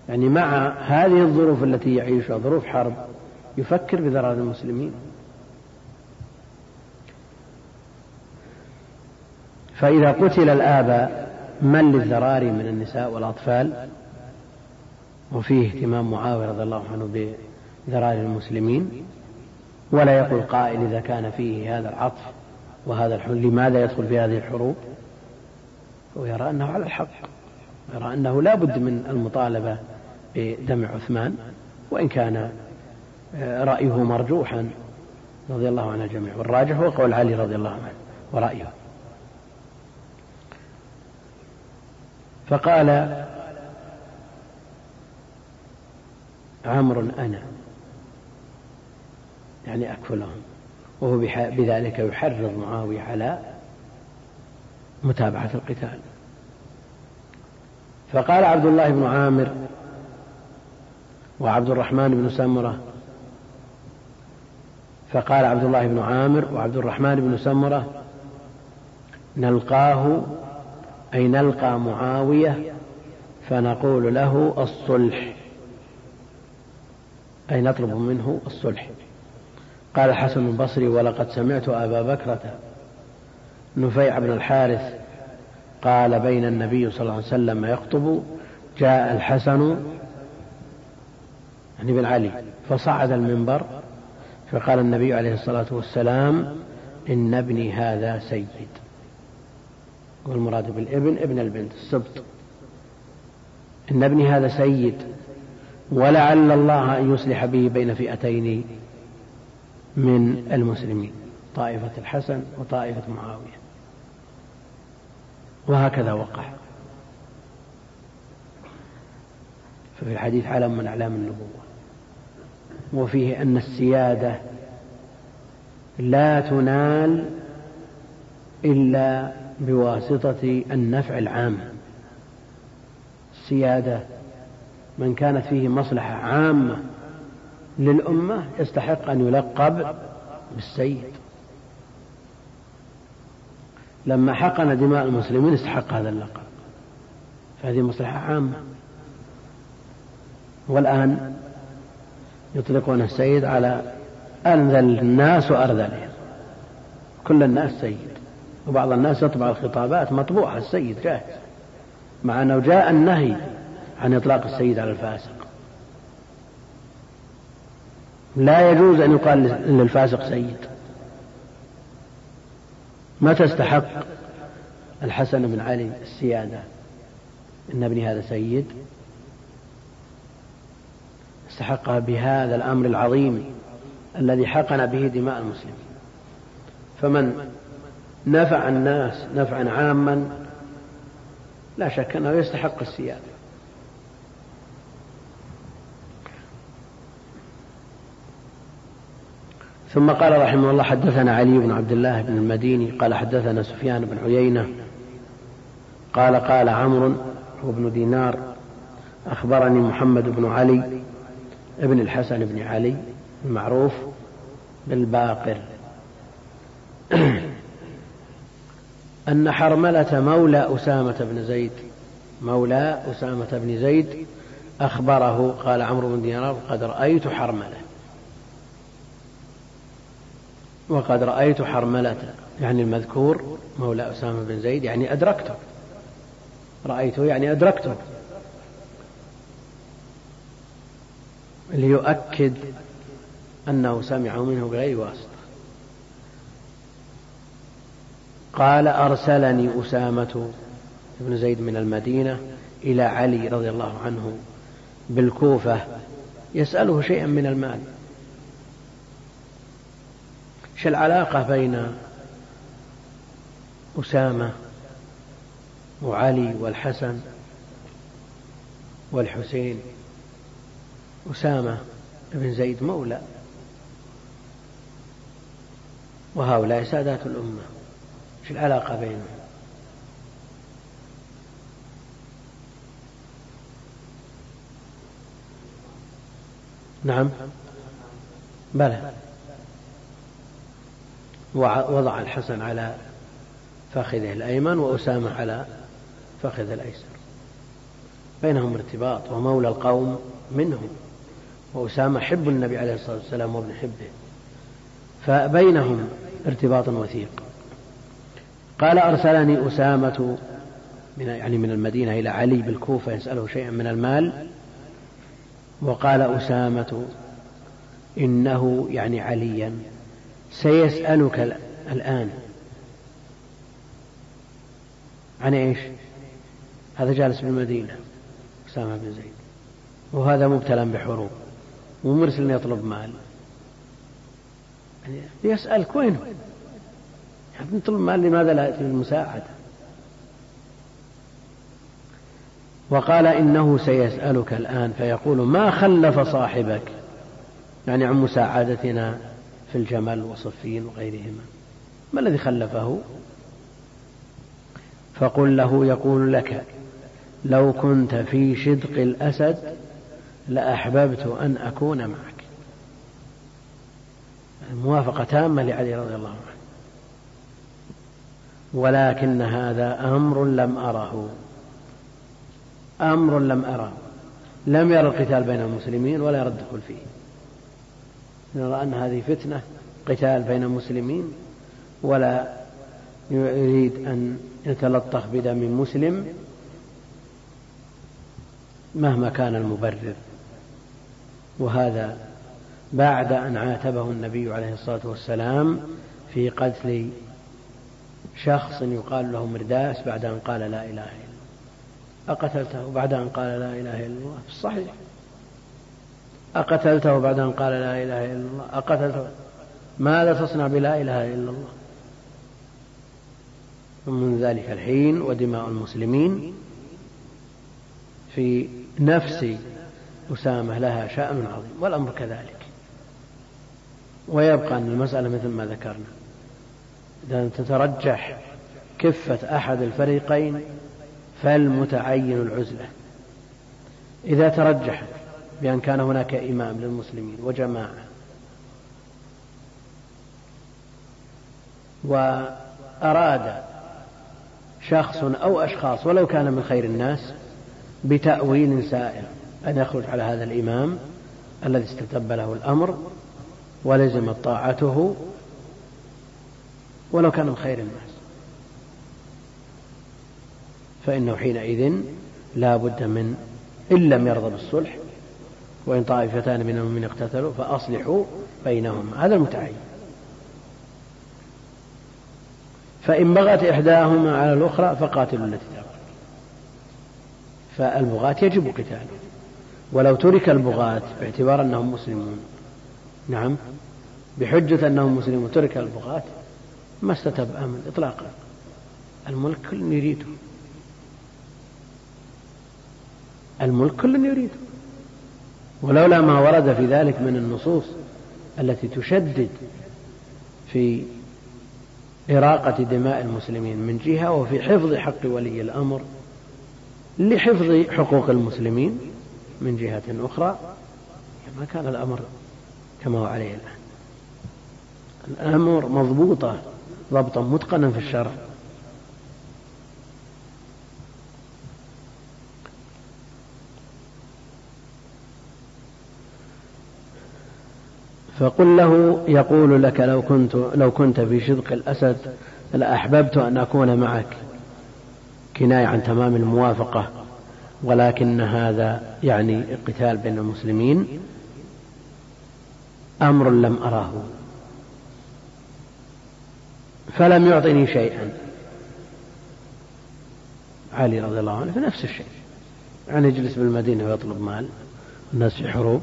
يعني مع هذه الظروف التي يعيشها ظروف حرب يفكر بذرار المسلمين. فإذا قتل الآباء من للذراري من النساء والأطفال؟ وفيه اهتمام معاوية رضي الله عنه بذراري المسلمين. ولا يقول قائل إذا كان فيه هذا العطف وهذا الحل لماذا يدخل في هذه الحروب؟ ويرى أنه على الحق يرى أنه لا بد من المطالبة بدمع عثمان وإن كان آه، رأيه مرجوحا رضي الله عن الجميع والراجح هو قول علي رضي الله عنه ورأيه. فقال عمرو أنا يعني أكفلهم. وهو بذلك يحرض معاوية على متابعة القتال. فقال عبد الله بن عامر وعبد الرحمن بن سمرة. فقال عبد الله بن عامر وعبد الرحمن بن سمرة نلقاه أي نلقى معاوية فنقول له الصلح. أي نطلب منه الصلح. قال الحسن البصري ولقد سمعت أبا بكرة نفيع بن الحارث قال بين النبي صلى الله عليه وسلم يخطب جاء الحسن يعني بن علي فصعد المنبر فقال النبي عليه الصلاة والسلام إن ابني هذا سيد. والمراد بالابن ابن البنت السبط إن ابني هذا سيد ولعل الله أن يصلح به بين فئتين من المسلمين طائفة الحسن وطائفة معاوية. وهكذا وقع. ففي الحديث علم من أعلام النبوة. وفيه أن السيادة لا تنال إلا بواسطة النفع العام. السيادة من كانت فيه مصلحة عامة للأمة يستحق أن يلقب بالسيد. لما حقن دماء المسلمين استحق هذا اللقب. فهذه مصلحة عامة. والآن يطلقون السيد على أنذل الناس وأرذلهم. كل الناس سيد. وبعض الناس يطبع الخطابات مطبوعة السيد جاهز. مع أنه جاء النهي عن إطلاق السيد على الفاسق. لا يجوز أن يقال للفاسق سيد. متى استحق الحسن بن علي السيادة إن ابني هذا سيد؟ استحقها بهذا الأمر العظيم الذي حقن به دماء المسلمين. فمن نفع الناس نفعا عاما لا شك أنه يستحق السيادة. ثم قال رحمه الله حدثنا علي بن عبد الله بن المديني قال حدثنا سفيان بن عيينة قال قال عمرو هو ابن دينار أخبرني محمد بن علي ابن الحسن بن علي المعروف بالباقر. <clears throat> أن حرملة مولى أسامة بن زيد مولى أسامة بن زيد أخبره قال عمرو بن دينار قد رأيت حرملة. وقد رأيت حرملة يعني المذكور مولى أسامة بن زيد يعني أدركته. رأيته يعني أدركته. ليؤكد أنه سمع منه بغير واسطة. قال أرسلني أسامة بن زيد من المدينة إلى علي رضي الله عنه بالكوفة يسأله شيئا من المال. إيش العلاقة بين أسامة وعلي والحسن والحسين؟ أسامة بن زيد مولى. وهؤلاء سادات الأمة إيش العلاقة بينهم. نعم. بلى. وضع الحسن على فخذه الأيمن وأسامة على فخذ الأيسر. بينهم ارتباط ومولى القوم منهم. وأسامة حب النبي عليه الصلاة والسلام وابن حبه. فبينهم ارتباط وثيق. قال أرسلني أسامة من يعني من المدينة إلى علي بالكوفة يسأله شيئا من المال. وقال أسامة إنه يعني عليا. سيسألك الآن. عن إيش؟ هذا جالس بالمدينة أسامة بن زيد. وهذا مبتلى بحروب. ومرسل يطلب مال. يعني يسألك وين يعني يطلب مال لماذا لا يأتي بالمساعدة؟ وقال إنه سيسألك الآن فيقول ما خلف صاحبك؟ يعني عن مساعدتنا في الجمل وصفين وغيرهما. ما الذي خلفه؟ فقل له يقول لك لو كنت في شدق الأسد لأحببت أن أكون معك. موافقة تامة لعلي رضي الله عنه. ولكن هذا أمر لم أره. أمر لم أره. لم يرى القتال بين المسلمين ولا يرى الدخول فيه. نرى أن هذه فتنة قتال بين المسلمين ولا يريد أن يتلطخ بدم مسلم مهما كان المبرر. وهذا بعد أن عاتبه النبي عليه الصلاة والسلام في قتل شخص يقال له مرداس بعد أن قال لا إله إلا الله. أقتلته بعد أن قال لا إله إلا الله. في الصحيح. أقتلته بعد أن قال لا إله إلا الله. أقتلته. ماذا تصنع بلا إله إلا الله؟ ومن ذلك الحين ودماء المسلمين في نفس أسامة لها شأن عظيم والأمر كذلك. ويبقى أن المسألة مثل ما ذكرنا. إذا تترجح كفة أحد الفريقين فالمتعين العزلة. إذا ترجحت بأن كان هناك إمام للمسلمين وجماعة وأراد شخص أو أشخاص ولو كان من خير الناس بتأويل سائر أن يخرج على هذا الإمام الذي استتب له الأمر ولزمت طاعته ولو كان من خير الناس. فإنه حينئذ لا بد من إن لم يرضى بالصلح وإن طائفتان من المؤمنين اقتتلوا فأصلحوا بينهما هذا المتعين. فإن بغت إحداهما على الأخرى فقاتلوا التي تبغي فالبغاة يجب قتاله. ولو ترك البغاة باعتبار أنهم مسلمون. نعم. بحجة أنهم مسلمون ترك البغاة ما استتب أمن إطلاقا. الملك كل يريده. الملك كل يريده. ولولا ما ورد في ذلك من النصوص التي تشدد في إراقة دماء المسلمين من جهة وفي حفظ حق ولي الأمر لحفظ حقوق المسلمين من جهة أخرى ما كان الأمر كما هو عليه الآن. الأمر مضبوطة ضبطا متقنا في الشرع. فقل له يقول لك لو كنت لو كنت في شدق الأسد لأحببت أن أكون معك. كناية عن تمام الموافقة. ولكن هذا يعني القتال بين المسلمين أمر لم أراه. فلم يعطني شيئا. علي رضي الله عنه في نفس الشيء. يعني يجلس بالمدينة ويطلب مال. الناس في حروب.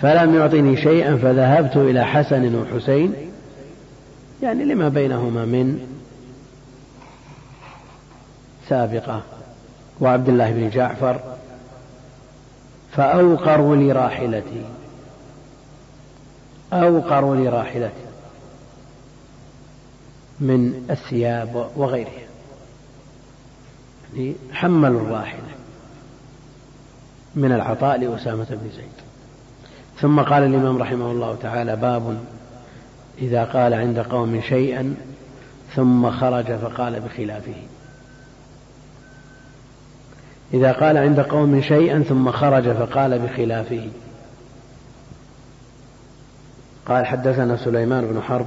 فلم يعطني شيئا فذهبت إلى حسن وحسين. يعني لما بينهما من سابقة. وعبد الله بن جعفر فأوقروا لي راحلتي أوقروا لي راحلتي من الثياب وغيرها. يعني حملوا الراحلة من العطاء لأسامة بن زيد. ثم قال الإمام رحمه الله تعالى باب إذا قال عند قوم شيئا ثم خرج فقال بخلافه. إذا قال عند قوم شيئا ثم خرج فقال بخلافه. قال حدثنا سليمان بن حرب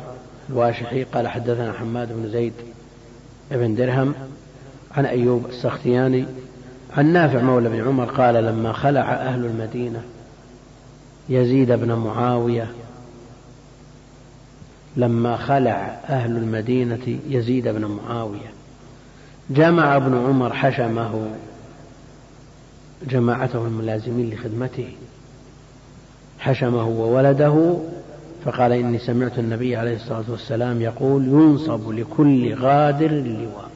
الواشحي قال حدثنا حماد بن زيد بن درهم عن أيوب السختياني عن نافع مولى بن عمر قال لما خلع أهل المدينة يزيد بن معاوية لما خلع أهل المدينة يزيد بن معاوية جمع ابن عمر حشمه جماعته الملازمين لخدمته. حشمه وولده فقال إني سمعت النبي عليه الصلاة والسلام يقول ينصب لكل غادر لواء.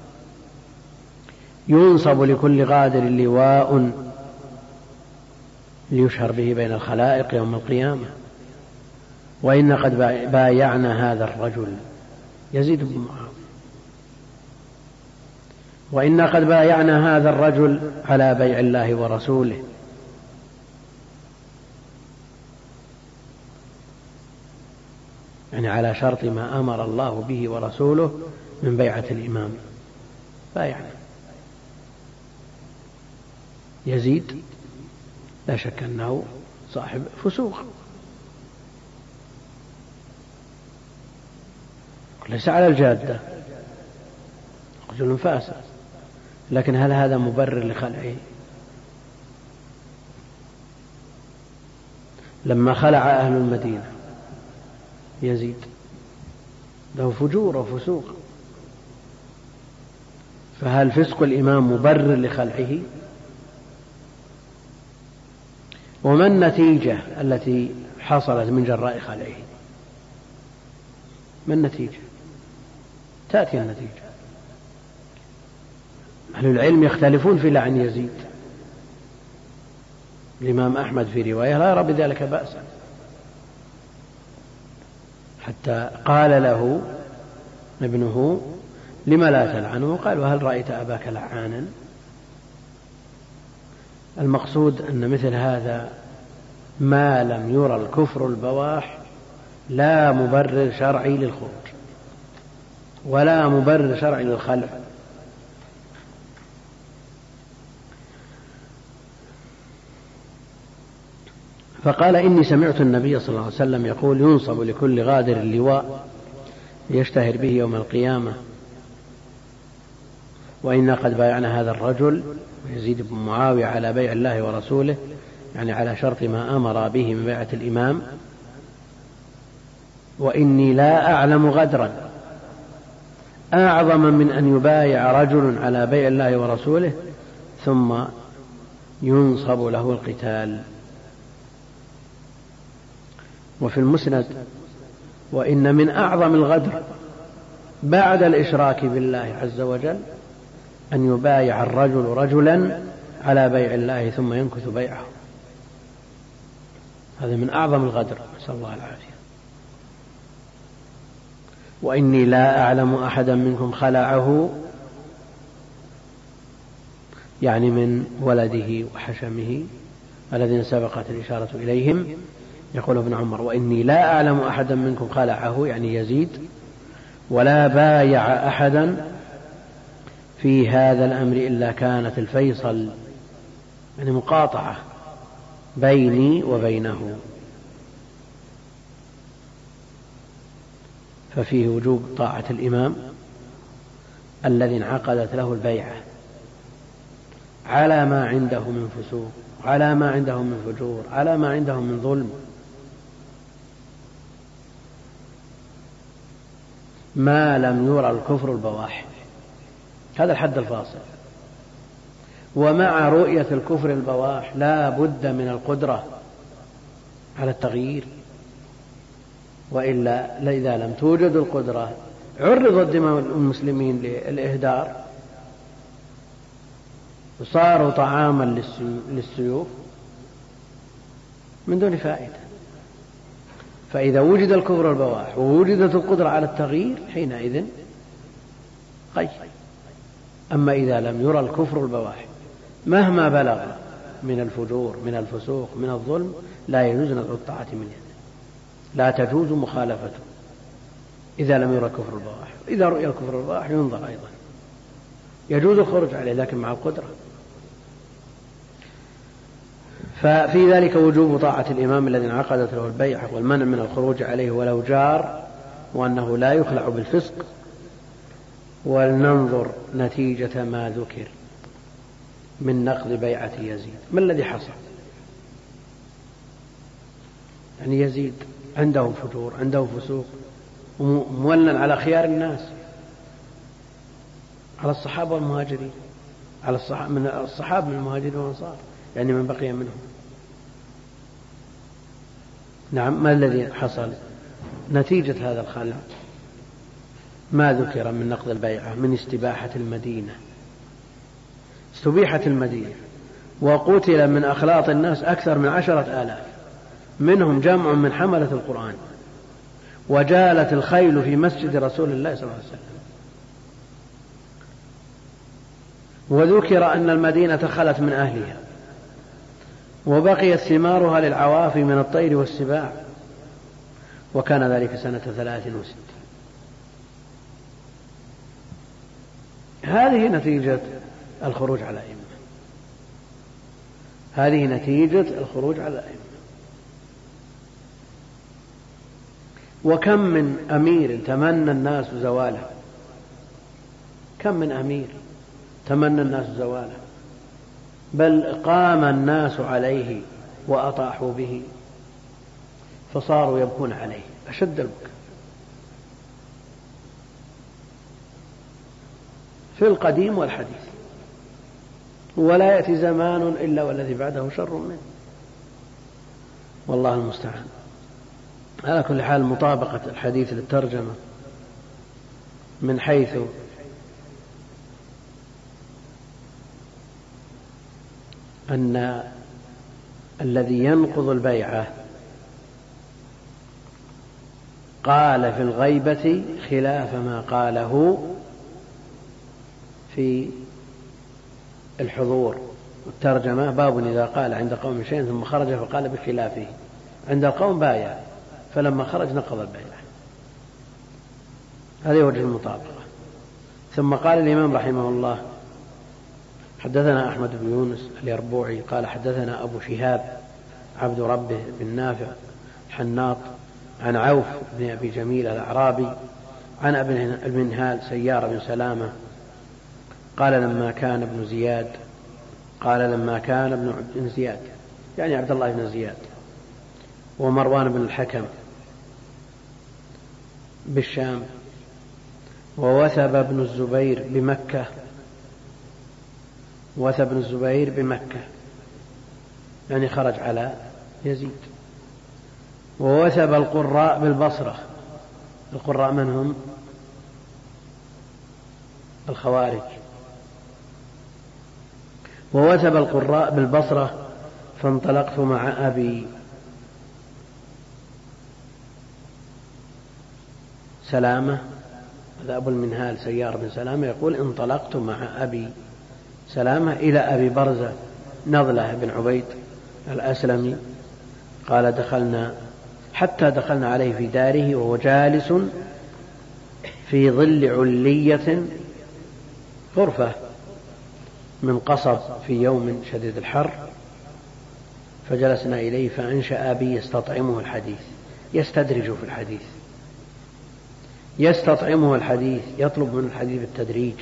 ينصب لكل غادر لواء ليشهر به بين الخلائق يوم القيامة. وإن قد بايعنا هذا الرجل. يزيد بن معاوية وإنا قد بايعنا هذا الرجل على بيع الله ورسوله. يعني على شرط ما أمر الله به ورسوله من بيعة الإمام. بايعنا. يزيد لا شك أنه صاحب فسوق. ليس على الجادة. رجل فاسد. لكن هل هذا مبرر لخلعه؟ لما خلع أهل المدينة يزيد. له فجور وفسوق. فهل فسق الإمام مبرر لخلعه؟ وما النتيجة التي حصلت من جراء خلعه؟ ما النتيجة؟ تأتي النتيجة. أهل العلم يختلفون في لعن يزيد. الإمام أحمد في رواية لا يرى بذلك بأسا. حتى قال له ابنه لم لا تلعنه؟ قال وهل رأيت أباك لعانا؟ المقصود أن مثل هذا ما لم يرى الكفر البواح لا مبرر شرعي للخروج ولا مبرر شرعي للخلع. فقال إني سمعت النبي صلى الله عليه وسلم يقول ينصب لكل غادر اللواء ليشتهر به يوم القيامة. وإنا قد بايعنا هذا الرجل يزيد بن معاوية على بيع الله ورسوله يعني على شرط ما أمر به من بيعة الإمام. وإني لا أعلم غدرا. أعظم من أن يبايع رجل على بيع الله ورسوله ثم ينصب له القتال. وفي المسند وإن من أعظم الغدر بعد الإشراك بالله عز وجل أن يبايع الرجل رجلا على بيع الله ثم ينكث بيعه. هذا من أعظم الغدر نسأل الله العافية. وإني لا أعلم أحدا منكم خلعه يعني من ولده وحشمه الذين سبقت الإشارة إليهم. يقول ابن عمر وإني لا أعلم أحدا منكم خلعه يعني يزيد ولا بايع أحدا في هذا الأمر إلا كانت الفيصل يعني مقاطعة بيني وبينه. ففيه وجوب طاعة الإمام الذي انعقدت له البيعة على ما عنده من فسوق على ما عنده من فجور على ما عنده من ظلم. ما لم يرى الكفر البواح هذا الحد الفاصل. ومع رؤية الكفر البواح لا بد من القدرة على التغيير. وإلا إذا لم توجد القدرة عرضت دماء المسلمين للإهدار. وصاروا طعاما للسيوف من دون فائدة. فإذا وجد الكفر البواح ووجدت القدرة على التغيير حينئذ غير أما إذا لم يرى الكفر البواح مهما بلغ من الفجور من الفسوق من الظلم لا يجوز نزع الطاعة من يده. لا تجوز مخالفته إذا لم يرى كفر البواح إذا رؤي الكفر البواح ينظر أيضا. يجوز الخروج عليه لكن مع القدرة. ففي ذلك وجوب طاعة الإمام الذي انعقدت له البيعة والمنع من الخروج عليه ولو جار وأنه لا يخلع بالفسق. ولننظر نتيجة ما ذكر من نقض بيعة يزيد. ما الذي حصل؟ يعني يزيد عنده فجور عنده فسوق مولى على خيار الناس. على الصحابة والمهاجرين على الصحابة من الصحابة من المهاجرين والأنصار يعني من بقي منهم. نعم ما الذي حصل؟ نتيجة هذا الخلع ما ذكر من نقض البيعة؟ من استباحة المدينة. استبيحت المدينة. وقتل من أخلاط الناس أكثر من عشرة آلاف. منهم جمع من حملة القرآن. وجالت الخيل في مسجد رسول الله صلى الله عليه وسلم. وذكر أن المدينة خلت من أهلها. وبقيت ثمارها للعوافي من الطير والسباع وكان ذلك سنة ثلاث وستين. هذه نتيجة الخروج على الأئمة. هذه نتيجة الخروج على الأئمة. وكم من أمير تمنى الناس زواله؟ كم من أمير تمنى الناس زواله؟ بل قام الناس عليه وأطاحوا به فصاروا يبكون عليه أشد البكاء. في القديم والحديث. ولا يأتي زمان إلا والذي بعده شر منه. والله المستعان. على كل حال مطابقة الحديث للترجمة من حيث أن الذي ينقض البيعة قال في الغيبة خلاف ما قاله في الحضور. والترجمة باب إذا قال عند قوم شيء ثم خرج فقال بخلافه. عند القوم بايع فلما خرج نقض البيعة. هذا وجه المطابقة. ثم قال الإمام رحمه الله حدثنا أحمد بن يونس اليربوعي قال حدثنا أبو شهاب عبد ربه بن نافع حناط عن عوف بن أبي جميل الأعرابي عن ابن المنهال سيار بن سلامة قال لما كان ابن زياد قال لما كان ابن زياد يعني عبد الله بن زياد ومروان بن الحكم بالشام ووثب ابن الزبير بمكة وثب ابن الزبير بمكة يعني خرج على يزيد. ووثب القراء بالبصرة. القراء من هم؟ الخوارج. ووثب القراء بالبصرة فانطلقت مع أبي. سلامة هذا أبو المنهال سيار بن سلامة يقول انطلقت مع أبي. سلامة إلى أبي برزة نضلة بن عبيد الأسلمي قال دخلنا حتى دخلنا عليه في داره وهو جالس في ظل علية غرفة من قصب في يوم شديد الحر فجلسنا إليه فأنشأ بي يستطعمه الحديث يستدرج في الحديث يستطعمه الحديث يطلب منه الحديث بالتدريج.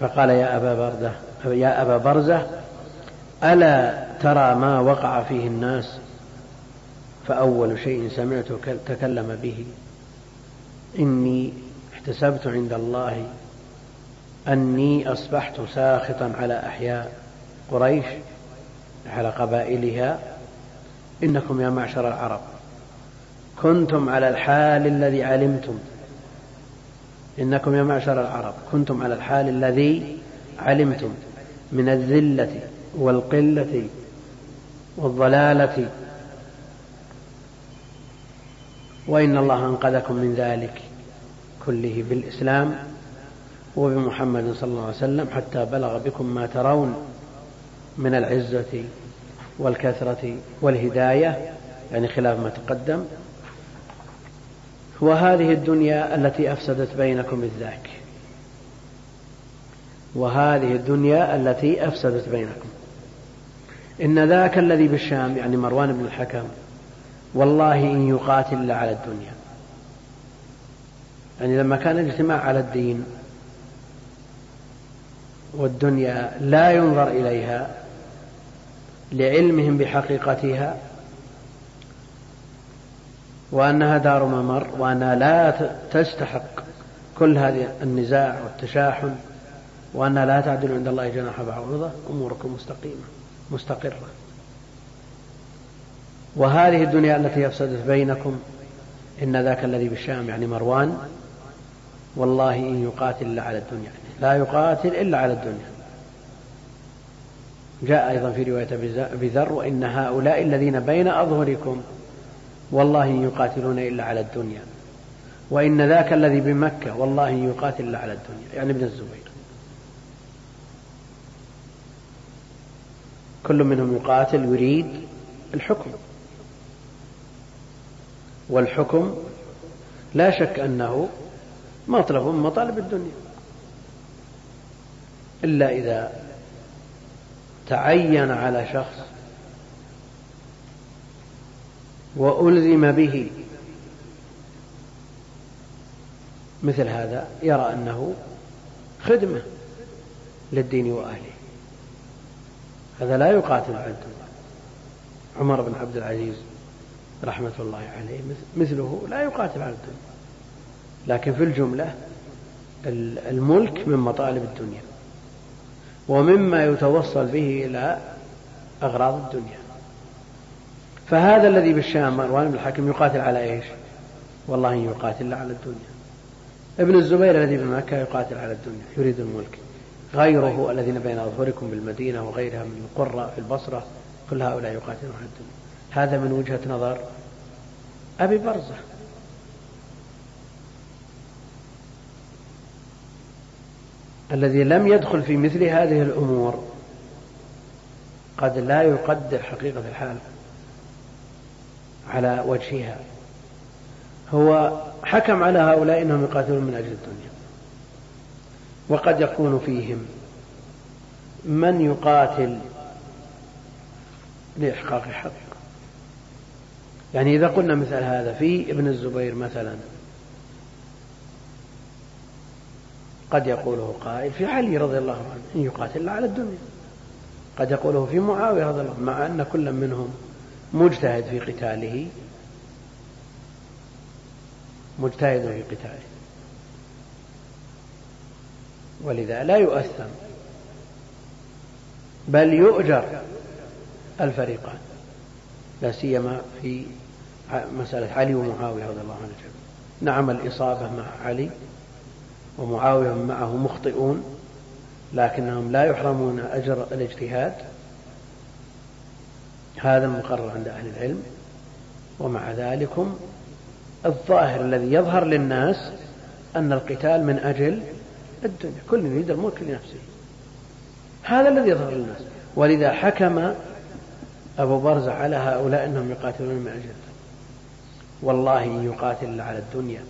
فقال يا أبا بردة يا أبا برزة ألا ترى ما وقع فيه الناس؟ فأول شيء سمعته تكلم به. إني احتسبت عند الله أني أصبحت ساخطا على أحياء قريش على قبائلها. إنكم يا معشر العرب كنتم على الحال الذي علمتم. إنكم يا معشر العرب كنتم على الحال الذي علمتم من الذلة والقلة والضلالة. وإن الله أنقذكم من ذلك كله بالإسلام وبمحمد صلى الله عليه وسلم حتى بلغ بكم ما ترون من العزة والكثرة والهداية يعني خلاف ما تقدم. وهذه الدنيا التي أفسدت بينكم إذ ذاك وهذه الدنيا التي أفسدت بينكم. إن ذاك الذي بالشام يعني مروان بن الحكم والله إن يقاتل على الدنيا. يعني لما كان الاجتماع على الدين والدنيا لا ينظر إليها لعلمهم بحقيقتها وأنها دار ممر وأنها لا تستحق كل هذه النزاع والتشاحن وأنها لا تعدل عند الله جناح بعوضة أموركم مستقيمة مستقرة. وهذه الدنيا التي أفسدت بينكم إن ذاك الذي بالشام يعني مروان والله إن يقاتل إلا على الدنيا. لا يقاتل إلا على الدنيا. جاء أيضا في رواية أبي ذر وإن هؤلاء الذين بين أظهركم والله إن يقاتلون إلا على الدنيا. وإن ذاك الذي بمكة والله إن يقاتل إلا على الدنيا. يعني ابن الزبير. كل منهم يقاتل يريد الحكم. والحكم لا شك أنه مطلب من مطالب الدنيا. إلا إذا تعين على شخص وألزم به. مثل هذا يرى أنه خدمة للدين وأهله. هذا لا يقاتل على الدنيا عمر بن عبد العزيز رحمة الله عليه مثله لا يقاتل على الدنيا لكن في الجملة الملك من مطالب الدنيا. ومما يتوصل به إلى أغراض الدنيا. فهذا الذي بالشام مروان بن الحكم يقاتل على إيش؟ والله إن يقاتل على الدنيا. ابن الزبير الذي بمكة يقاتل على الدنيا يريد الملك. غيره الذين بين أظهركم بالمدينة وغيرها من القرى في البصرة كل هؤلاء يقاتلون على الدنيا. هذا من وجهة نظر أبي برزة. الذي لم يدخل في مثل هذه الأمور قد لا يقدر حقيقة الحال. على وجهها. هو حكم على هؤلاء إنهم يقاتلون من أجل الدنيا. وقد يكون فيهم من يقاتل لإحقاق حق يعني إذا قلنا مثل هذا في ابن الزبير مثلا قد يقوله قائل في علي رضي الله عنه إن يقاتل على الدنيا. قد يقوله في معاوية رضي الله عنه مع أن كل منهم مجتهد في قتاله. مجتهد في قتاله. ولذا لا يؤثم. بل يؤجر الفريقان. لا سيما في مسألة علي ومعاوية رضي الله عنه. نعم الإصابة مع علي ومعاوية معه مخطئون لكنهم لا يحرمون أجر الاجتهاد. هذا المقرر عند أهل العلم ومع ذلكم الظاهر الذي يظهر للناس أن القتال من أجل الدنيا. كل يريد الملك لنفسه هذا الذي يظهر للناس. ولذا حكم أبو برزة على هؤلاء أنهم يقاتلون من أجل والله يقاتل على الدنيا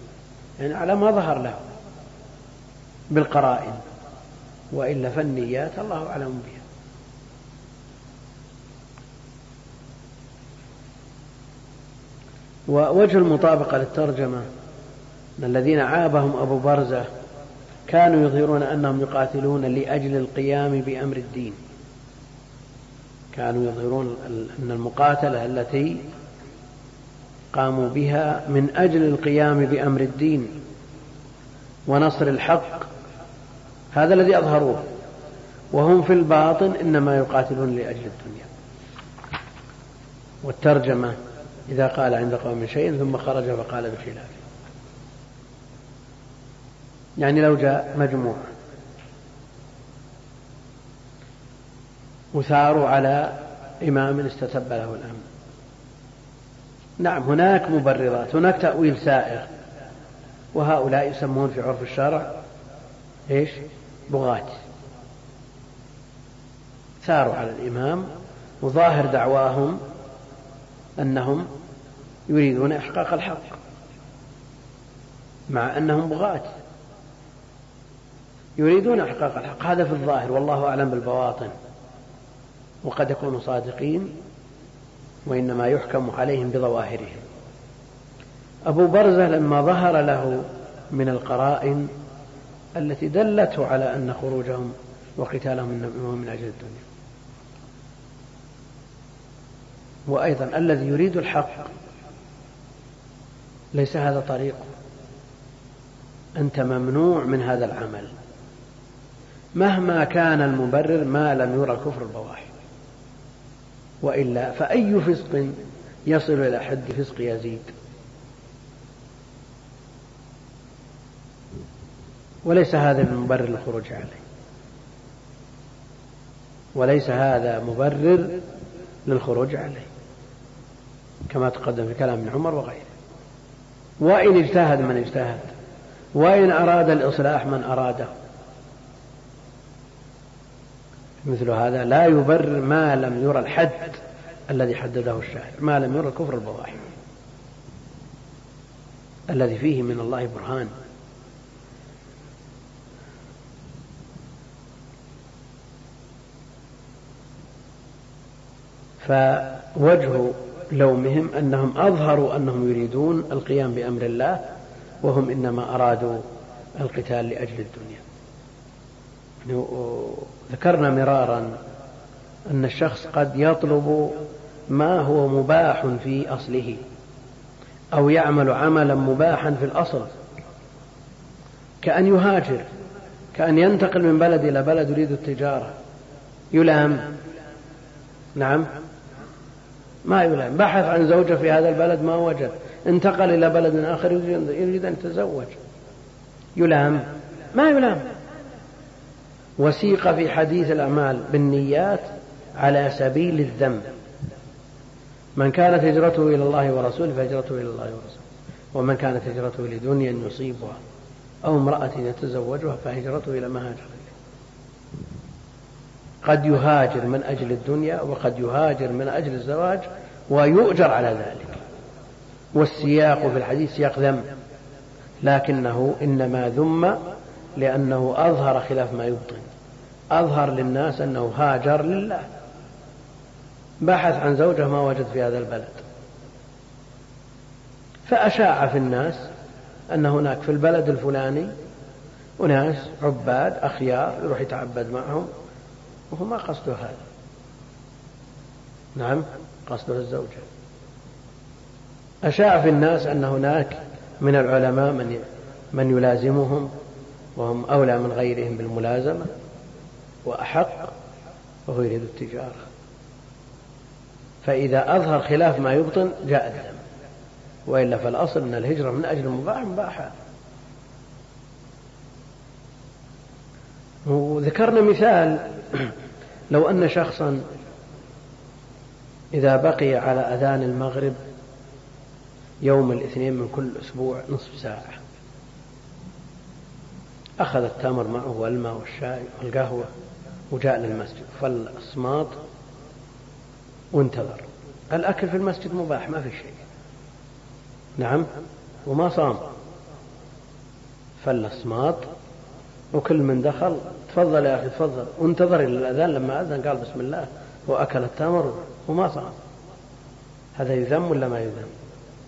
يعني على ما ظهر له بالقرائن وإلا فالنيات الله أعلم بها. ووجه المطابقة للترجمة أن الذين عابهم أبو برزة كانوا يظهرون أنهم يقاتلون لأجل القيام بأمر الدين. كانوا يظهرون أن المقاتلة التي قاموا بها من أجل القيام بأمر الدين ونصر الحق هذا الذي أظهروه. وهم في الباطن إنما يقاتلون لأجل الدنيا. والترجمة إذا قال عند قوم شيء ثم خرج فقال بخلافه يعني لو جاء مجموعة وثاروا على إمام استتب له الأمن نعم هناك مبررات هناك تأويل سائغ وهؤلاء يسمون في عرف الشرع إيش؟ بغاة. ثاروا على الإمام وظاهر دعواهم أنهم يريدون إحقاق الحق مع أنهم بغاة يريدون إحقاق الحق. هذا في الظاهر والله أعلم بالبواطن. وقد يكونوا صادقين وإنما يحكم عليهم بظواهرهم. أبو برزة لما ظهر له من القرائن التي دلته على أن خروجهم وقتالهم من أجل الدنيا. وأيضا الذي يريد الحق. ليس هذا طريقه أنت ممنوع من هذا العمل. مهما كان المبرر ما لم يرى كفر البواح وإلا فأي فسق يصل إلى حد فسق يزيد. وليس هذا بمبرر للخروج عليه. وليس هذا مبرر للخروج عليه. كما تقدم في كلام ابن عمر وغيره. وإن اجتهد من اجتهد. وإن أراد الإصلاح من أراده. مثل هذا لا يبرر ما لم يرى الحد الذي حدده الشاعر ما لم يرى الكفر البواحي. الذي فيه من الله برهان. فوجه لومهم أنهم أظهروا أنهم يريدون القيام بأمر الله وهم إنما أرادوا القتال لأجل الدنيا. ذكرنا مرارا أن الشخص قد يطلب ما هو مباح في أصله أو يعمل عملا مباحا في الأصل كأن يهاجر كأن ينتقل من بلد إلى بلد يريد التجارة يلام. نعم. ما يلام بحث عن زوجة في هذا البلد ما وجد. انتقل إلى بلد آخر يريد أن يتزوج. يلام ما يلام وسيق في حديث الأعمال بالنيات على سبيل الذم من كانت هجرته إلى الله ورسوله فهجرته إلى الله ورسوله. ومن كانت هجرته لدنيا يصيبها. أو امرأة يتزوجها فهجرته إلى ما هاجر قد يهاجر من أجل الدنيا وقد يهاجر من أجل الزواج ويؤجر على ذلك. والسياق في الحديث سياق ذم لكنه إنما ذم لأنه أظهر خلاف ما يبطن. أظهر للناس أنه هاجر لله. بحث عن زوجة ما وجد في هذا البلد. فأشاع في الناس أن هناك في البلد الفلاني أناس عباد أخيار يروح يتعبد معهم وهو ما قصده هذا. نعم قصده الزوجة أشاع في الناس أن هناك من العلماء من من يلازمهم وهم أولى من غيرهم بالملازمة وأحق وهو يريد التجارة. فإذا أظهر خلاف ما يبطن جاء الدم. وإلا فالأصل أن الهجرة من أجل المباح مباحة وذكرنا مثال <clears throat> لو أن شخصا إذا بقي على أذان المغرب يوم الاثنين من كل أسبوع نصف ساعة أخذ التمر معه والماء والشاي والقهوة وجاء للمسجد فالأصماط وانتظر. الأكل في المسجد مباح ما في شيء. نعم وما صام. فالأصماط وكل من دخل تفضل يا أخي تفضل. وانتظر إلى الأذان لما أذن قال بسم الله وأكل التمر وما صام هذا يذم ولا ما يذم؟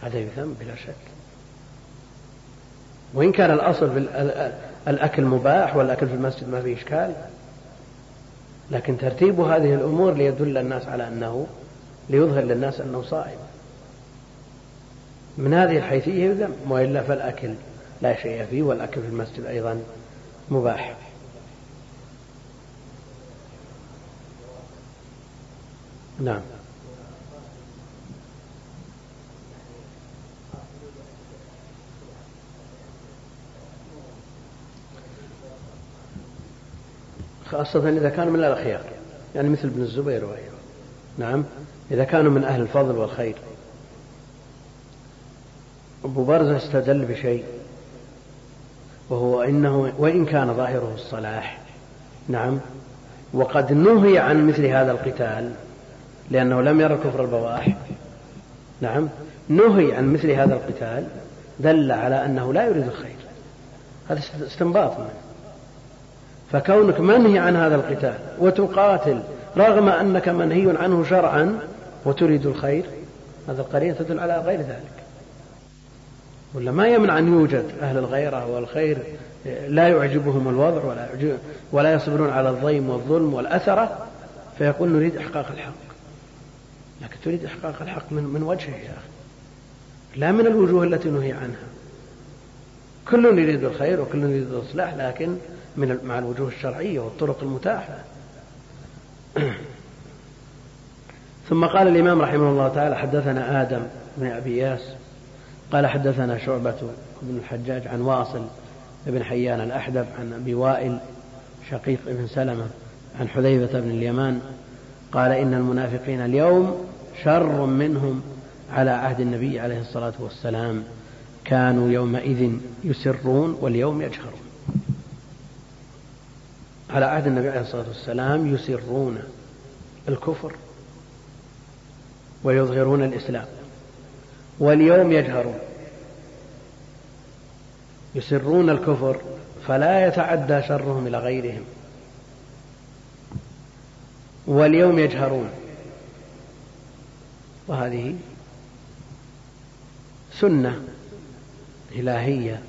هذا يذم بلا شك. وإن كان الأصل في الأكل مباح والأكل في المسجد ما فيه إشكال. لكن ترتيب هذه الأمور ليدل الناس على أنه ليظهر للناس أنه صائم. من هذه الحيثية يذم وإلا فالأكل لا شيء فيه والأكل في المسجد أيضا مباح. نعم. خاصة إذا كانوا من الأخيار. يعني مثل ابن الزبير وغيره. نعم. إذا كانوا من أهل الفضل والخير. أبو برزة استدل بشيء. وهو إنه وإن كان ظاهره الصلاح. نعم. وقد نهي عن مثل هذا القتال. لأنه لم يرى كفر البواح نعم. نهي عن مثل هذا القتال دل على أنه لا يريد الخير. هذا استنباط منه. فكونك منهي عن هذا القتال وتقاتل رغم أنك منهي عنه شرعا وتريد الخير هذا القرين تدل على غير ذلك. ولا ما يمنع أن يوجد أهل الغيرة والخير لا يعجبهم الوضع ولا, ولا يصبرون على الضيم والظلم والأثرة فيقول نريد إحقاق الحق. لكن تريد إحقاق الحق من, من وجهه يا أخي. لا من الوجوه التي نهي عنها. كل يريد الخير وكل يريد الإصلاح لكن من مع الوجوه الشرعية والطرق المتاحة. <clears throat> ثم قال الإمام رحمه الله تعالى حدثنا آدم بن أبي ياس. قال حدثنا شعبة بن الحجاج عن واصل بن حيان الأحدب عن أبي وائل شقيق بن سلمة عن حذيفة بن اليمان. قال إن المنافقين اليوم شر منهم على عهد النبي عليه الصلاة والسلام. كانوا يومئذ يسرون واليوم يجهرون. على عهد النبي عليه الصلاة والسلام يسرون الكفر ويظهرون الإسلام واليوم يجهرون. يسرون الكفر فلا يتعدى شرهم إلى غيرهم واليوم يجهرون. وهذه سنة إلهية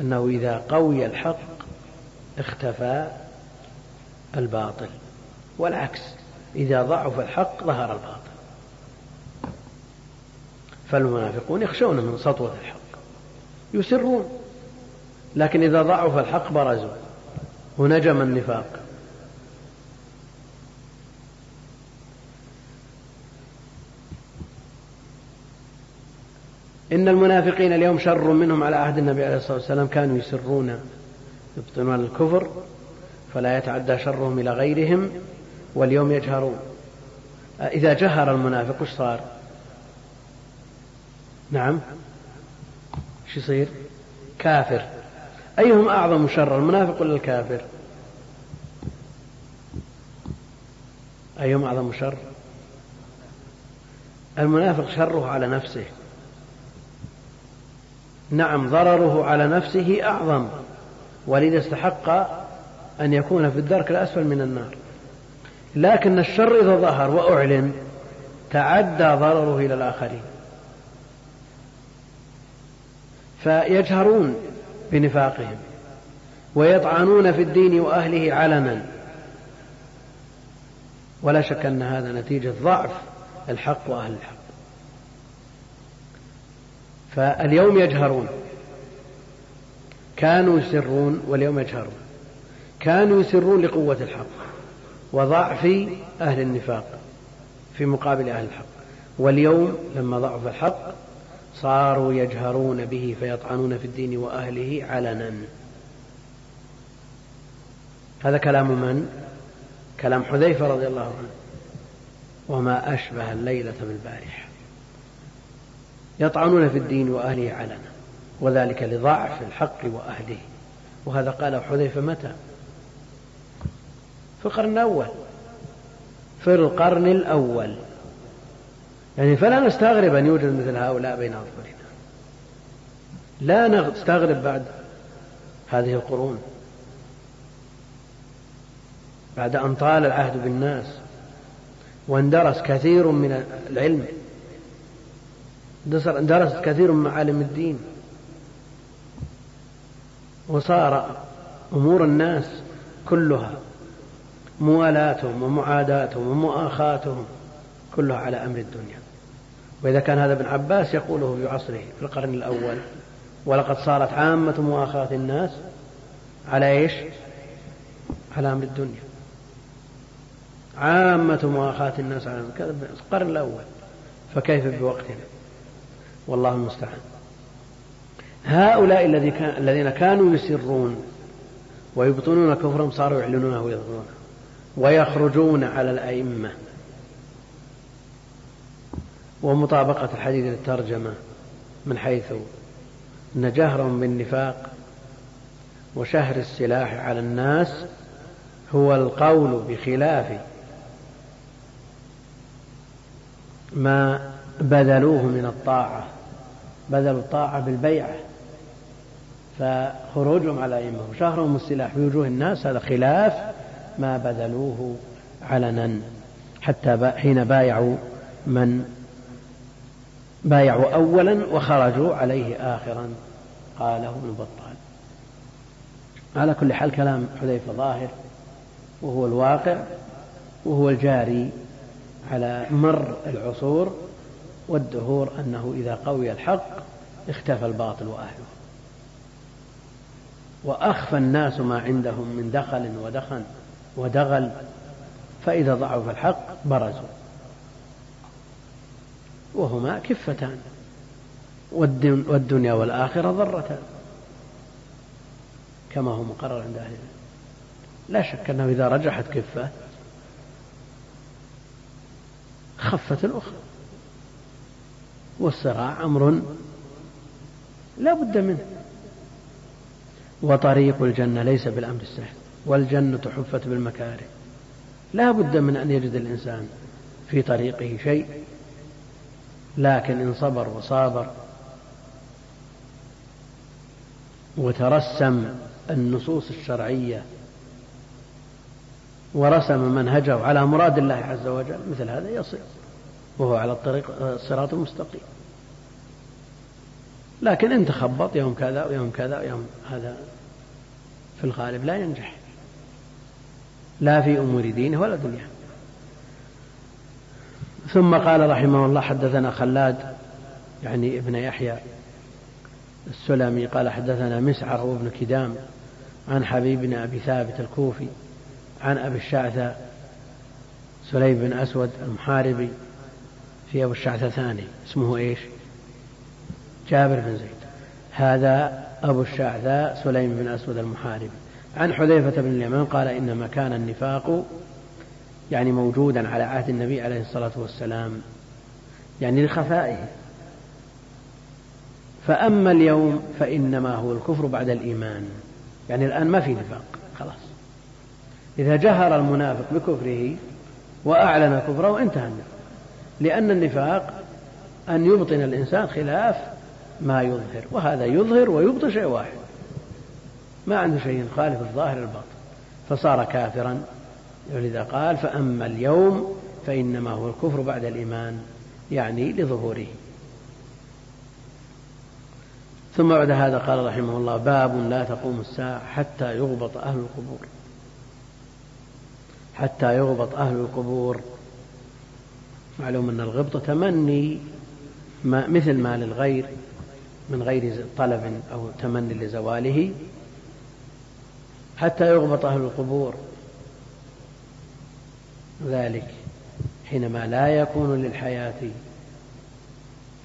أنه إذا قوي الحق اختفى الباطل والعكس إذا ضعف الحق ظهر الباطل. فالمنافقون يخشون من سطوة الحق يسرون لكن إذا ضعف الحق برزوا ونجم النفاق. إن المنافقين اليوم شر منهم على عهد النبي عليه الصلاة والسلام. كانوا يسرون يبطنون الكفر فلا يتعدى شرهم إلى غيرهم واليوم يجهرون. إذا جهر المنافق وش صار؟ نعم. شو يصير؟ كافر. أيهم أعظم شر المنافق ولا الكافر؟ أيهم أعظم شر؟ المنافق شره على نفسه. نعم ضرره على نفسه أعظم ولذا استحق أن يكون في الدرك الأسفل من النار. لكن الشر إذا ظهر وأعلن تعدى ضرره إلى الآخرين. فيجهرون بنفاقهم ويطعنون في الدين وأهله علنا. ولا شك أن هذا نتيجة ضعف الحق وأهل الحق. فاليوم يجهرون. كانوا يسرون واليوم يجهرون. كانوا يسرون لقوة الحق وضعف أهل النفاق في مقابل أهل الحق. واليوم لما ضعف الحق صاروا يجهرون به فيطعنون في الدين وأهله علنا. هذا كلام من؟ كلام حذيفة رضي الله عنه. وما أشبه الليلة بالبارحة. يطعنون في الدين وأهله علنا وذلك لضعف الحق وأهله. وهذا قال حذيفة متى؟ في القرن الأول. في القرن الأول. يعني فلا نستغرب أن يوجد مثل هؤلاء بين أظهرنا لا نستغرب بعد هذه القرون. بعد أن طال العهد بالناس. واندرس كثير من العلم. درست كثير من معالم الدين. وصار أمور الناس كلها موالاتهم ومعاداتهم ومؤاخاتهم كلها على أمر الدنيا. وإذا كان هذا ابن عباس يقوله في عصره في القرن الأول ولقد صارت عامة مؤاخاة الناس على إيش؟ على أمر الدنيا. عامة مؤاخاة الناس على القرن الأول. فكيف بوقتنا؟ والله المستعان. هؤلاء الذين كانوا يسرون ويبطنون كفرهم صاروا يعلنونه ويظهرونه ويخرجون على الأئمة. ومطابقة الحديث للترجمة من حيث أن جهرهم بالنفاق وشهر السلاح على الناس هو القول بخلاف ما بذلوه من الطاعة بذلوا الطاعة بالبيعة. فخروجهم على أئمة وشهرهم السلاح في وجوه الناس هذا خلاف ما بذلوه علنا حتى حين بايعوا من بايعوا أولا وخرجوا عليه آخرا قاله ابن بطال. على كل حال كلام حذيفة ظاهر وهو الواقع وهو الجاري على مر العصور. والدهور أنه إذا قوي الحق اختفى الباطل وأهله. وأخفى الناس ما عندهم من دخل ودخن ودغل فإذا ضعف الحق برزوا. وهما كفتان والدنيا والآخرة ضرتان كما هو مقرر عند أهل العلم. لا شك أنه إذا رجحت كفة خفت الأخرى. والصراع أمر لا بد منه. وطريق الجنة ليس بالأمر السهل والجنة حفت بالمكاره. لا بد من أن يجد الإنسان في طريقه شيء لكن إن صبر وصابر وترسم النصوص الشرعية ورسم منهجه على مراد الله عز وجل مثل هذا يصل وهو على الطريق الصراط المستقيم. لكن إن تخبط يوم كذا ويوم كذا ويوم هذا في الغالب لا ينجح. لا في أمور دينه ولا دنياه. ثم قال رحمه الله حدثنا خلاد يعني ابن يحيى السلمي قال حدثنا مسعر وابن كدام عن حبيب بن أبي ثابت الكوفي عن أبي الشعثة سليم بن أسود المحاربي في أبو الشعثة ثاني اسمه إيش؟ جابر بن زيد. هذا أبو الشعثاء سليم بن أسود المحاربي. عن حذيفة بن اليمان قال إنما كان النفاق يعني موجودا على عهد النبي عليه الصلاة والسلام يعني لخفائه. فأما اليوم فإنما هو الكفر بعد الإيمان يعني الآن ما في نفاق خلاص. إذا جهر المنافق بكفره وأعلن كفره انتهى النفاق. لأن النفاق أن يبطن الإنسان خلاف ما يظهر وهذا يظهر ويبطن شيء واحد. ما عنده شيء يخالف الظاهر الباطن فصار كافرا ولذا قال فأما اليوم فإنما هو الكفر بعد الإيمان يعني لظهوره. ثم بعد هذا قال رحمه الله باب لا تقوم الساعة حتى يغبط أهل القبور. حتى يغبط أهل القبور. معلوم أن الغبط تمني ما مثل ما للغير من غير طلب أو تمني لزواله حتى يغبط أهل القبور. ذلك حينما لا يكون للحياة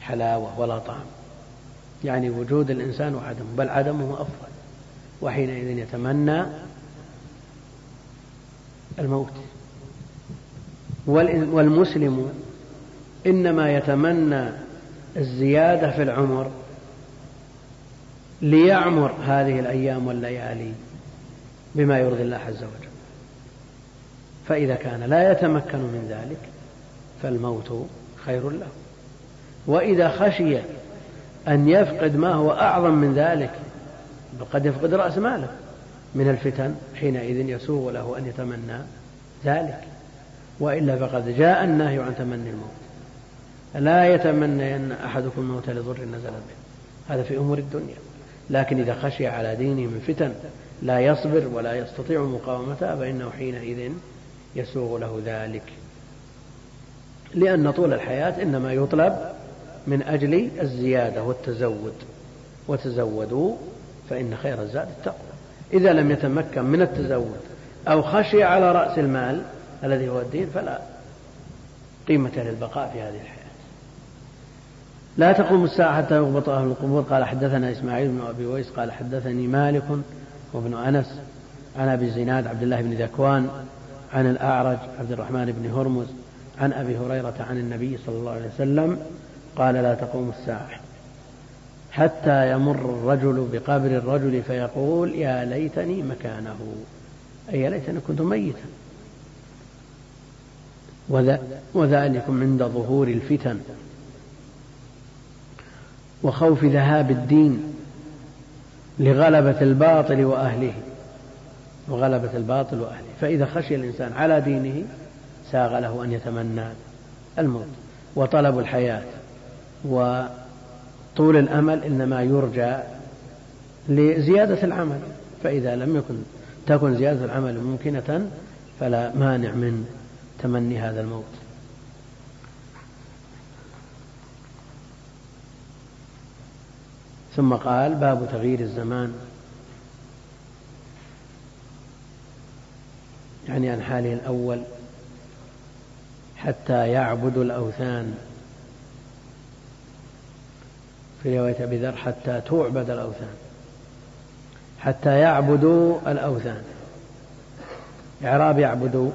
حلاوة ولا طعم. يعني وجود الإنسان وعدمه بل عدمه أفضل. وحينئذ يتمنى الموت. والمسلم إنما يتمنى الزيادة في العمر ليعمر هذه الأيام والليالي بما يرضي الله عز وجل. فإذا كان لا يتمكن من ذلك فالموت خير له. وإذا خشي أن يفقد ما هو أعظم من ذلك قد يفقد رأس ماله من الفتن حينئذ يسوغ له أن يتمنى ذلك. وإلا فقد جاء النهي عن تمني الموت. لا يتمنى أن أحدكم الموت لضر نزل به. هذا في أمور الدنيا. لكن إذا خشي على دينه من فتن لا يصبر ولا يستطيع مقاومتها فإنه حينئذ يسوغ له ذلك. لأن طول الحياة إنما يطلب من أجل الزيادة والتزود. وتزودوا فإن خير الزاد التقوى. إذا لم يتمكن من التزود أو خشي على رأس المال الذي هو الدين فلا قيمة للبقاء في هذه الحياة. لا تقوم الساعة حتى يغبط أهل القبور. قال حدثنا إسماعيل بن أبي ويس قال حدثني مالك وابن أنس عن أبي زناد عبد الله بن ذكوان عن الأعرج عبد الرحمن بن هرمز عن أبي هريرة عن النبي صلى الله عليه وسلم قال لا تقوم الساعة حتى يمر الرجل بقبر الرجل فيقول يا ليتني مكانه. أي يا ليتني كنت ميتا. وذلكم عند ظهور الفتن. وخوف ذهاب الدين لغلبة الباطل وأهله وغلبة الباطل وأهله. فإذا خشي الإنسان على دينه ساغ له أن يتمنى الموت وطلب الحياة. وطول الأمل إنما يرجى لزيادة العمل. فإذا لم يكن تكن زيادة العمل ممكنة فلا مانع من تمني هذا الموت. ثم قال باب تغيير الزمان. يعني عن حاله الأول حتى يعبدوا الأوثان. في رواية أبي ذر حتى تعبد الأوثان. حتى يعبدوا الأوثان. إعراب يعبدوا.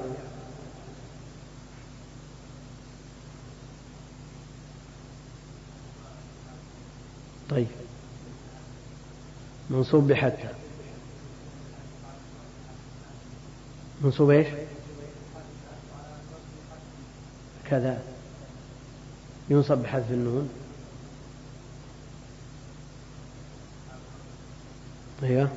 طيب. منصوب بحتى منصوب إيش؟ كذا. ينصب بحذف النون. أيوه.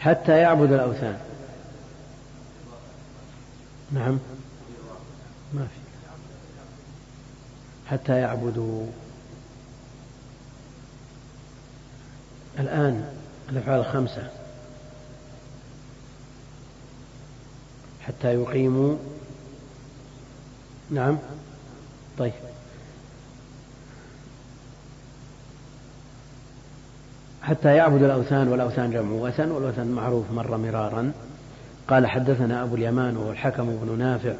حتى يعبد الأوثان. نعم. ما في. حتى يعبدوا. الآن الأفعال الخمسة. حتى يقيموا. نعم. طيب. حتى يعبد الأوثان والأوثان جمع وثن والوثن معروف مر مرارا. قال حدثنا أبو اليمان وهو الحكم بن نافع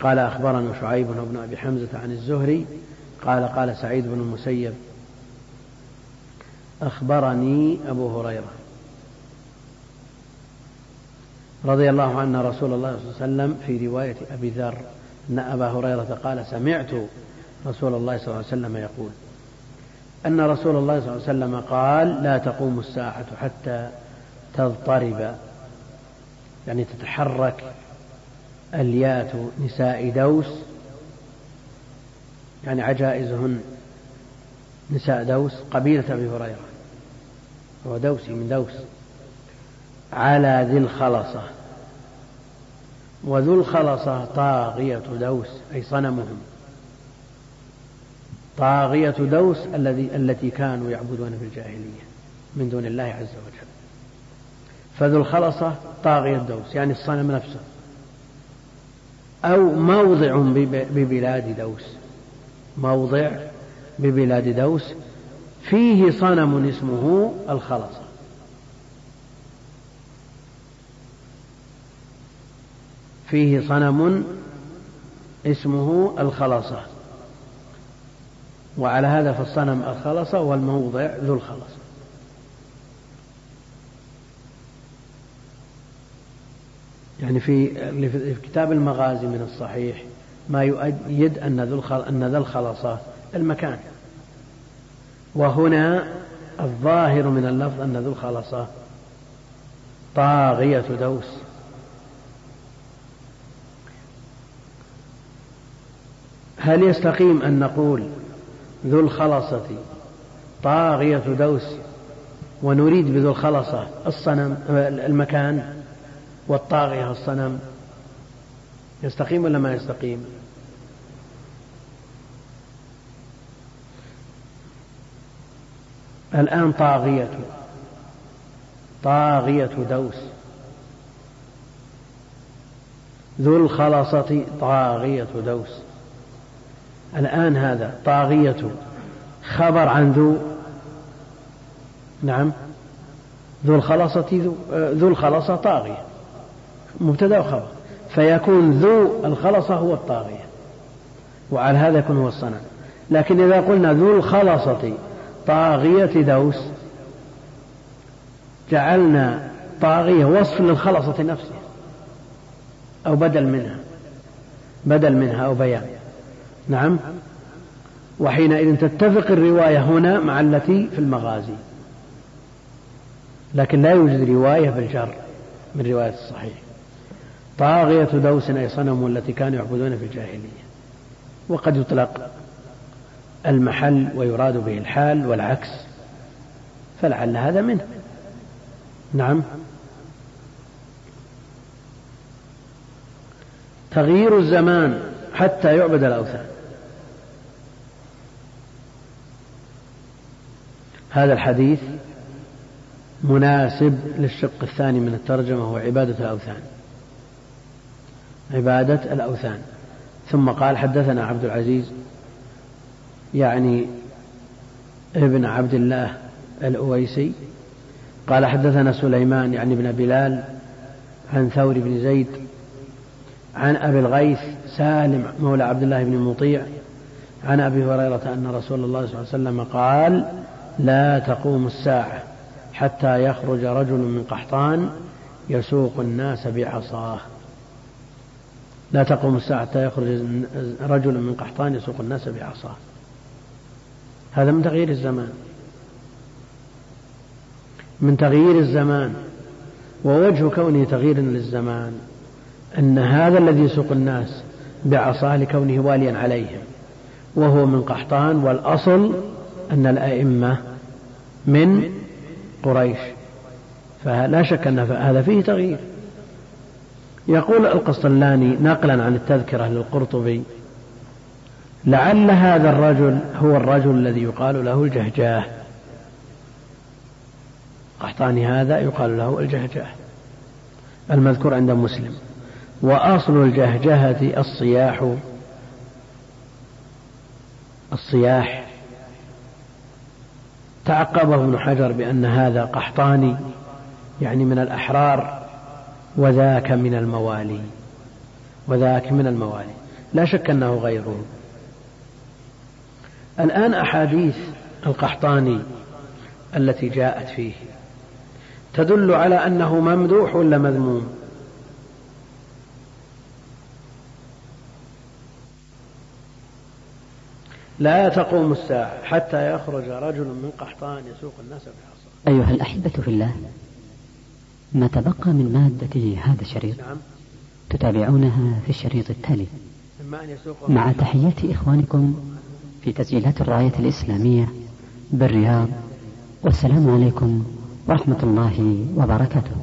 قال أخبرنا شعيب بن أبي حمزة عن الزهري قال قال سعيد بن المسيب أخبرني أبو هريرة رضي الله عنه رسول الله صلى الله عليه وسلم في رواية أبي ذر أن أبا هريرة قال سمعت رسول الله صلى الله عليه وسلم يقول أن رسول الله صلى الله عليه وسلم قال لا تقوم الساعة حتى تضطرب يعني تتحرك اليات نساء دوس يعني عجائزهن نساء دوس قبيلة أبي هريرة هو دوسي من دوس على ذي الخلصة. وذو الخلصة طاغية دوس أي صنمهم. طاغية دوس الذي التي كانوا يعبدون في الجاهلية من دون الله عز وجل. فذو الخلصة طاغية دوس يعني الصنم نفسه. أو موضع ببلاد دوس. موضع ببلاد دوس. فيه صنم اسمه الخلصة فيه صنم اسمه الخلصة وعلى هذا فالصنم الخلصة والموضع ذو الخلصة يعني في كتاب المغازي من الصحيح ما يؤيد أن ذو ذا الخلصة المكان. وهنا الظاهر من اللفظ أن ذو الخلصة طاغية دوس. هل يستقيم أن نقول ذو الخلصة طاغية دوس ونريد بذو الخلصة الصنم المكان؟ والطاغية الصنم يستقيم ولا ما يستقيم؟ الآن طاغية. طاغية دوس. ذو الخلصة طاغية دوس. الآن هذا طاغية. خبر عن ذو. نعم. ذو الخلصة ذو, ذو الخلصة طاغية. مبتدأ وخبر فيكون ذو الخلصة هو الطاغية. وعلى هذا يكون هو الصنم. لكن إذا قلنا ذو الخلصة طاغية دوس جعلنا طاغية وصف للخلصة نفسها أو بدل منها. بدل منها أو بيان. نعم؟ وحينئذ تتفق الرواية هنا مع التي في المغازي. لكن لا يوجد رواية بالجر من رواية الصحيح. طاغية دوس أي صنم التي كانوا يعبدون في الجاهلية. وقد يطلق المحل ويراد به الحال والعكس. فلعل هذا منه. نعم. تغيير الزمان حتى يعبد الأوثان. هذا الحديث مناسب للشق الثاني من الترجمة هو عبادة الأوثان. عبادة الأوثان. ثم قال حدثنا عبد العزيز يعني ابن عبد الله الأويسي. قال حدثنا سليمان يعني ابن بلال عن ثور بن زيد عن أبي الغيث سالم مولى عبد الله بن مطيع عن أبي هريرة أن رسول الله صلى الله عليه وسلم قال لا تقوم الساعة حتى يخرج رجل من قحطان يسوق الناس بعصاه. لا تقوم الساعة حتى يخرج رجل من قحطان يسوق الناس بعصاه. هذا من تغيير الزمان. من تغيير الزمان. ووجه كونه تغيير للزمان. أن هذا الذي يسوق الناس بعصاه لكونه واليا عليهم. وهو من قحطان والأصل أن الأئمة من قريش. فلا شك أن هذا فيه تغيير. يقول القسطلاني نقلا عن التذكرة للقرطبي لعل هذا الرجل هو الرجل الذي يقال له الجهجاه. قحطاني هذا يقال له الجهجاه المذكور عند مسلم. وأصل الجهجهة الصياح الصياح. تعقبه ابن حجر بأن هذا قحطاني يعني من الأحرار. وذاك من الموالي. وذاك من الموالي. لا شك أنه غيره الآن أحاديث القحطاني التي جاءت فيه تدل على أنه ممدوح ولا مذموم؟ لا تقوم الساعة حتى يخرج رجل من قحطان يسوق الناس بعصا أيها الأحبة في الله ما تبقى من مادة هذا الشريط. نعم. تتابعونها في الشريط التالي. مع تحيات إخوانكم في تسجيلات الراية الإسلامية بالرياض. والسلام عليكم ورحمة الله وبركاته.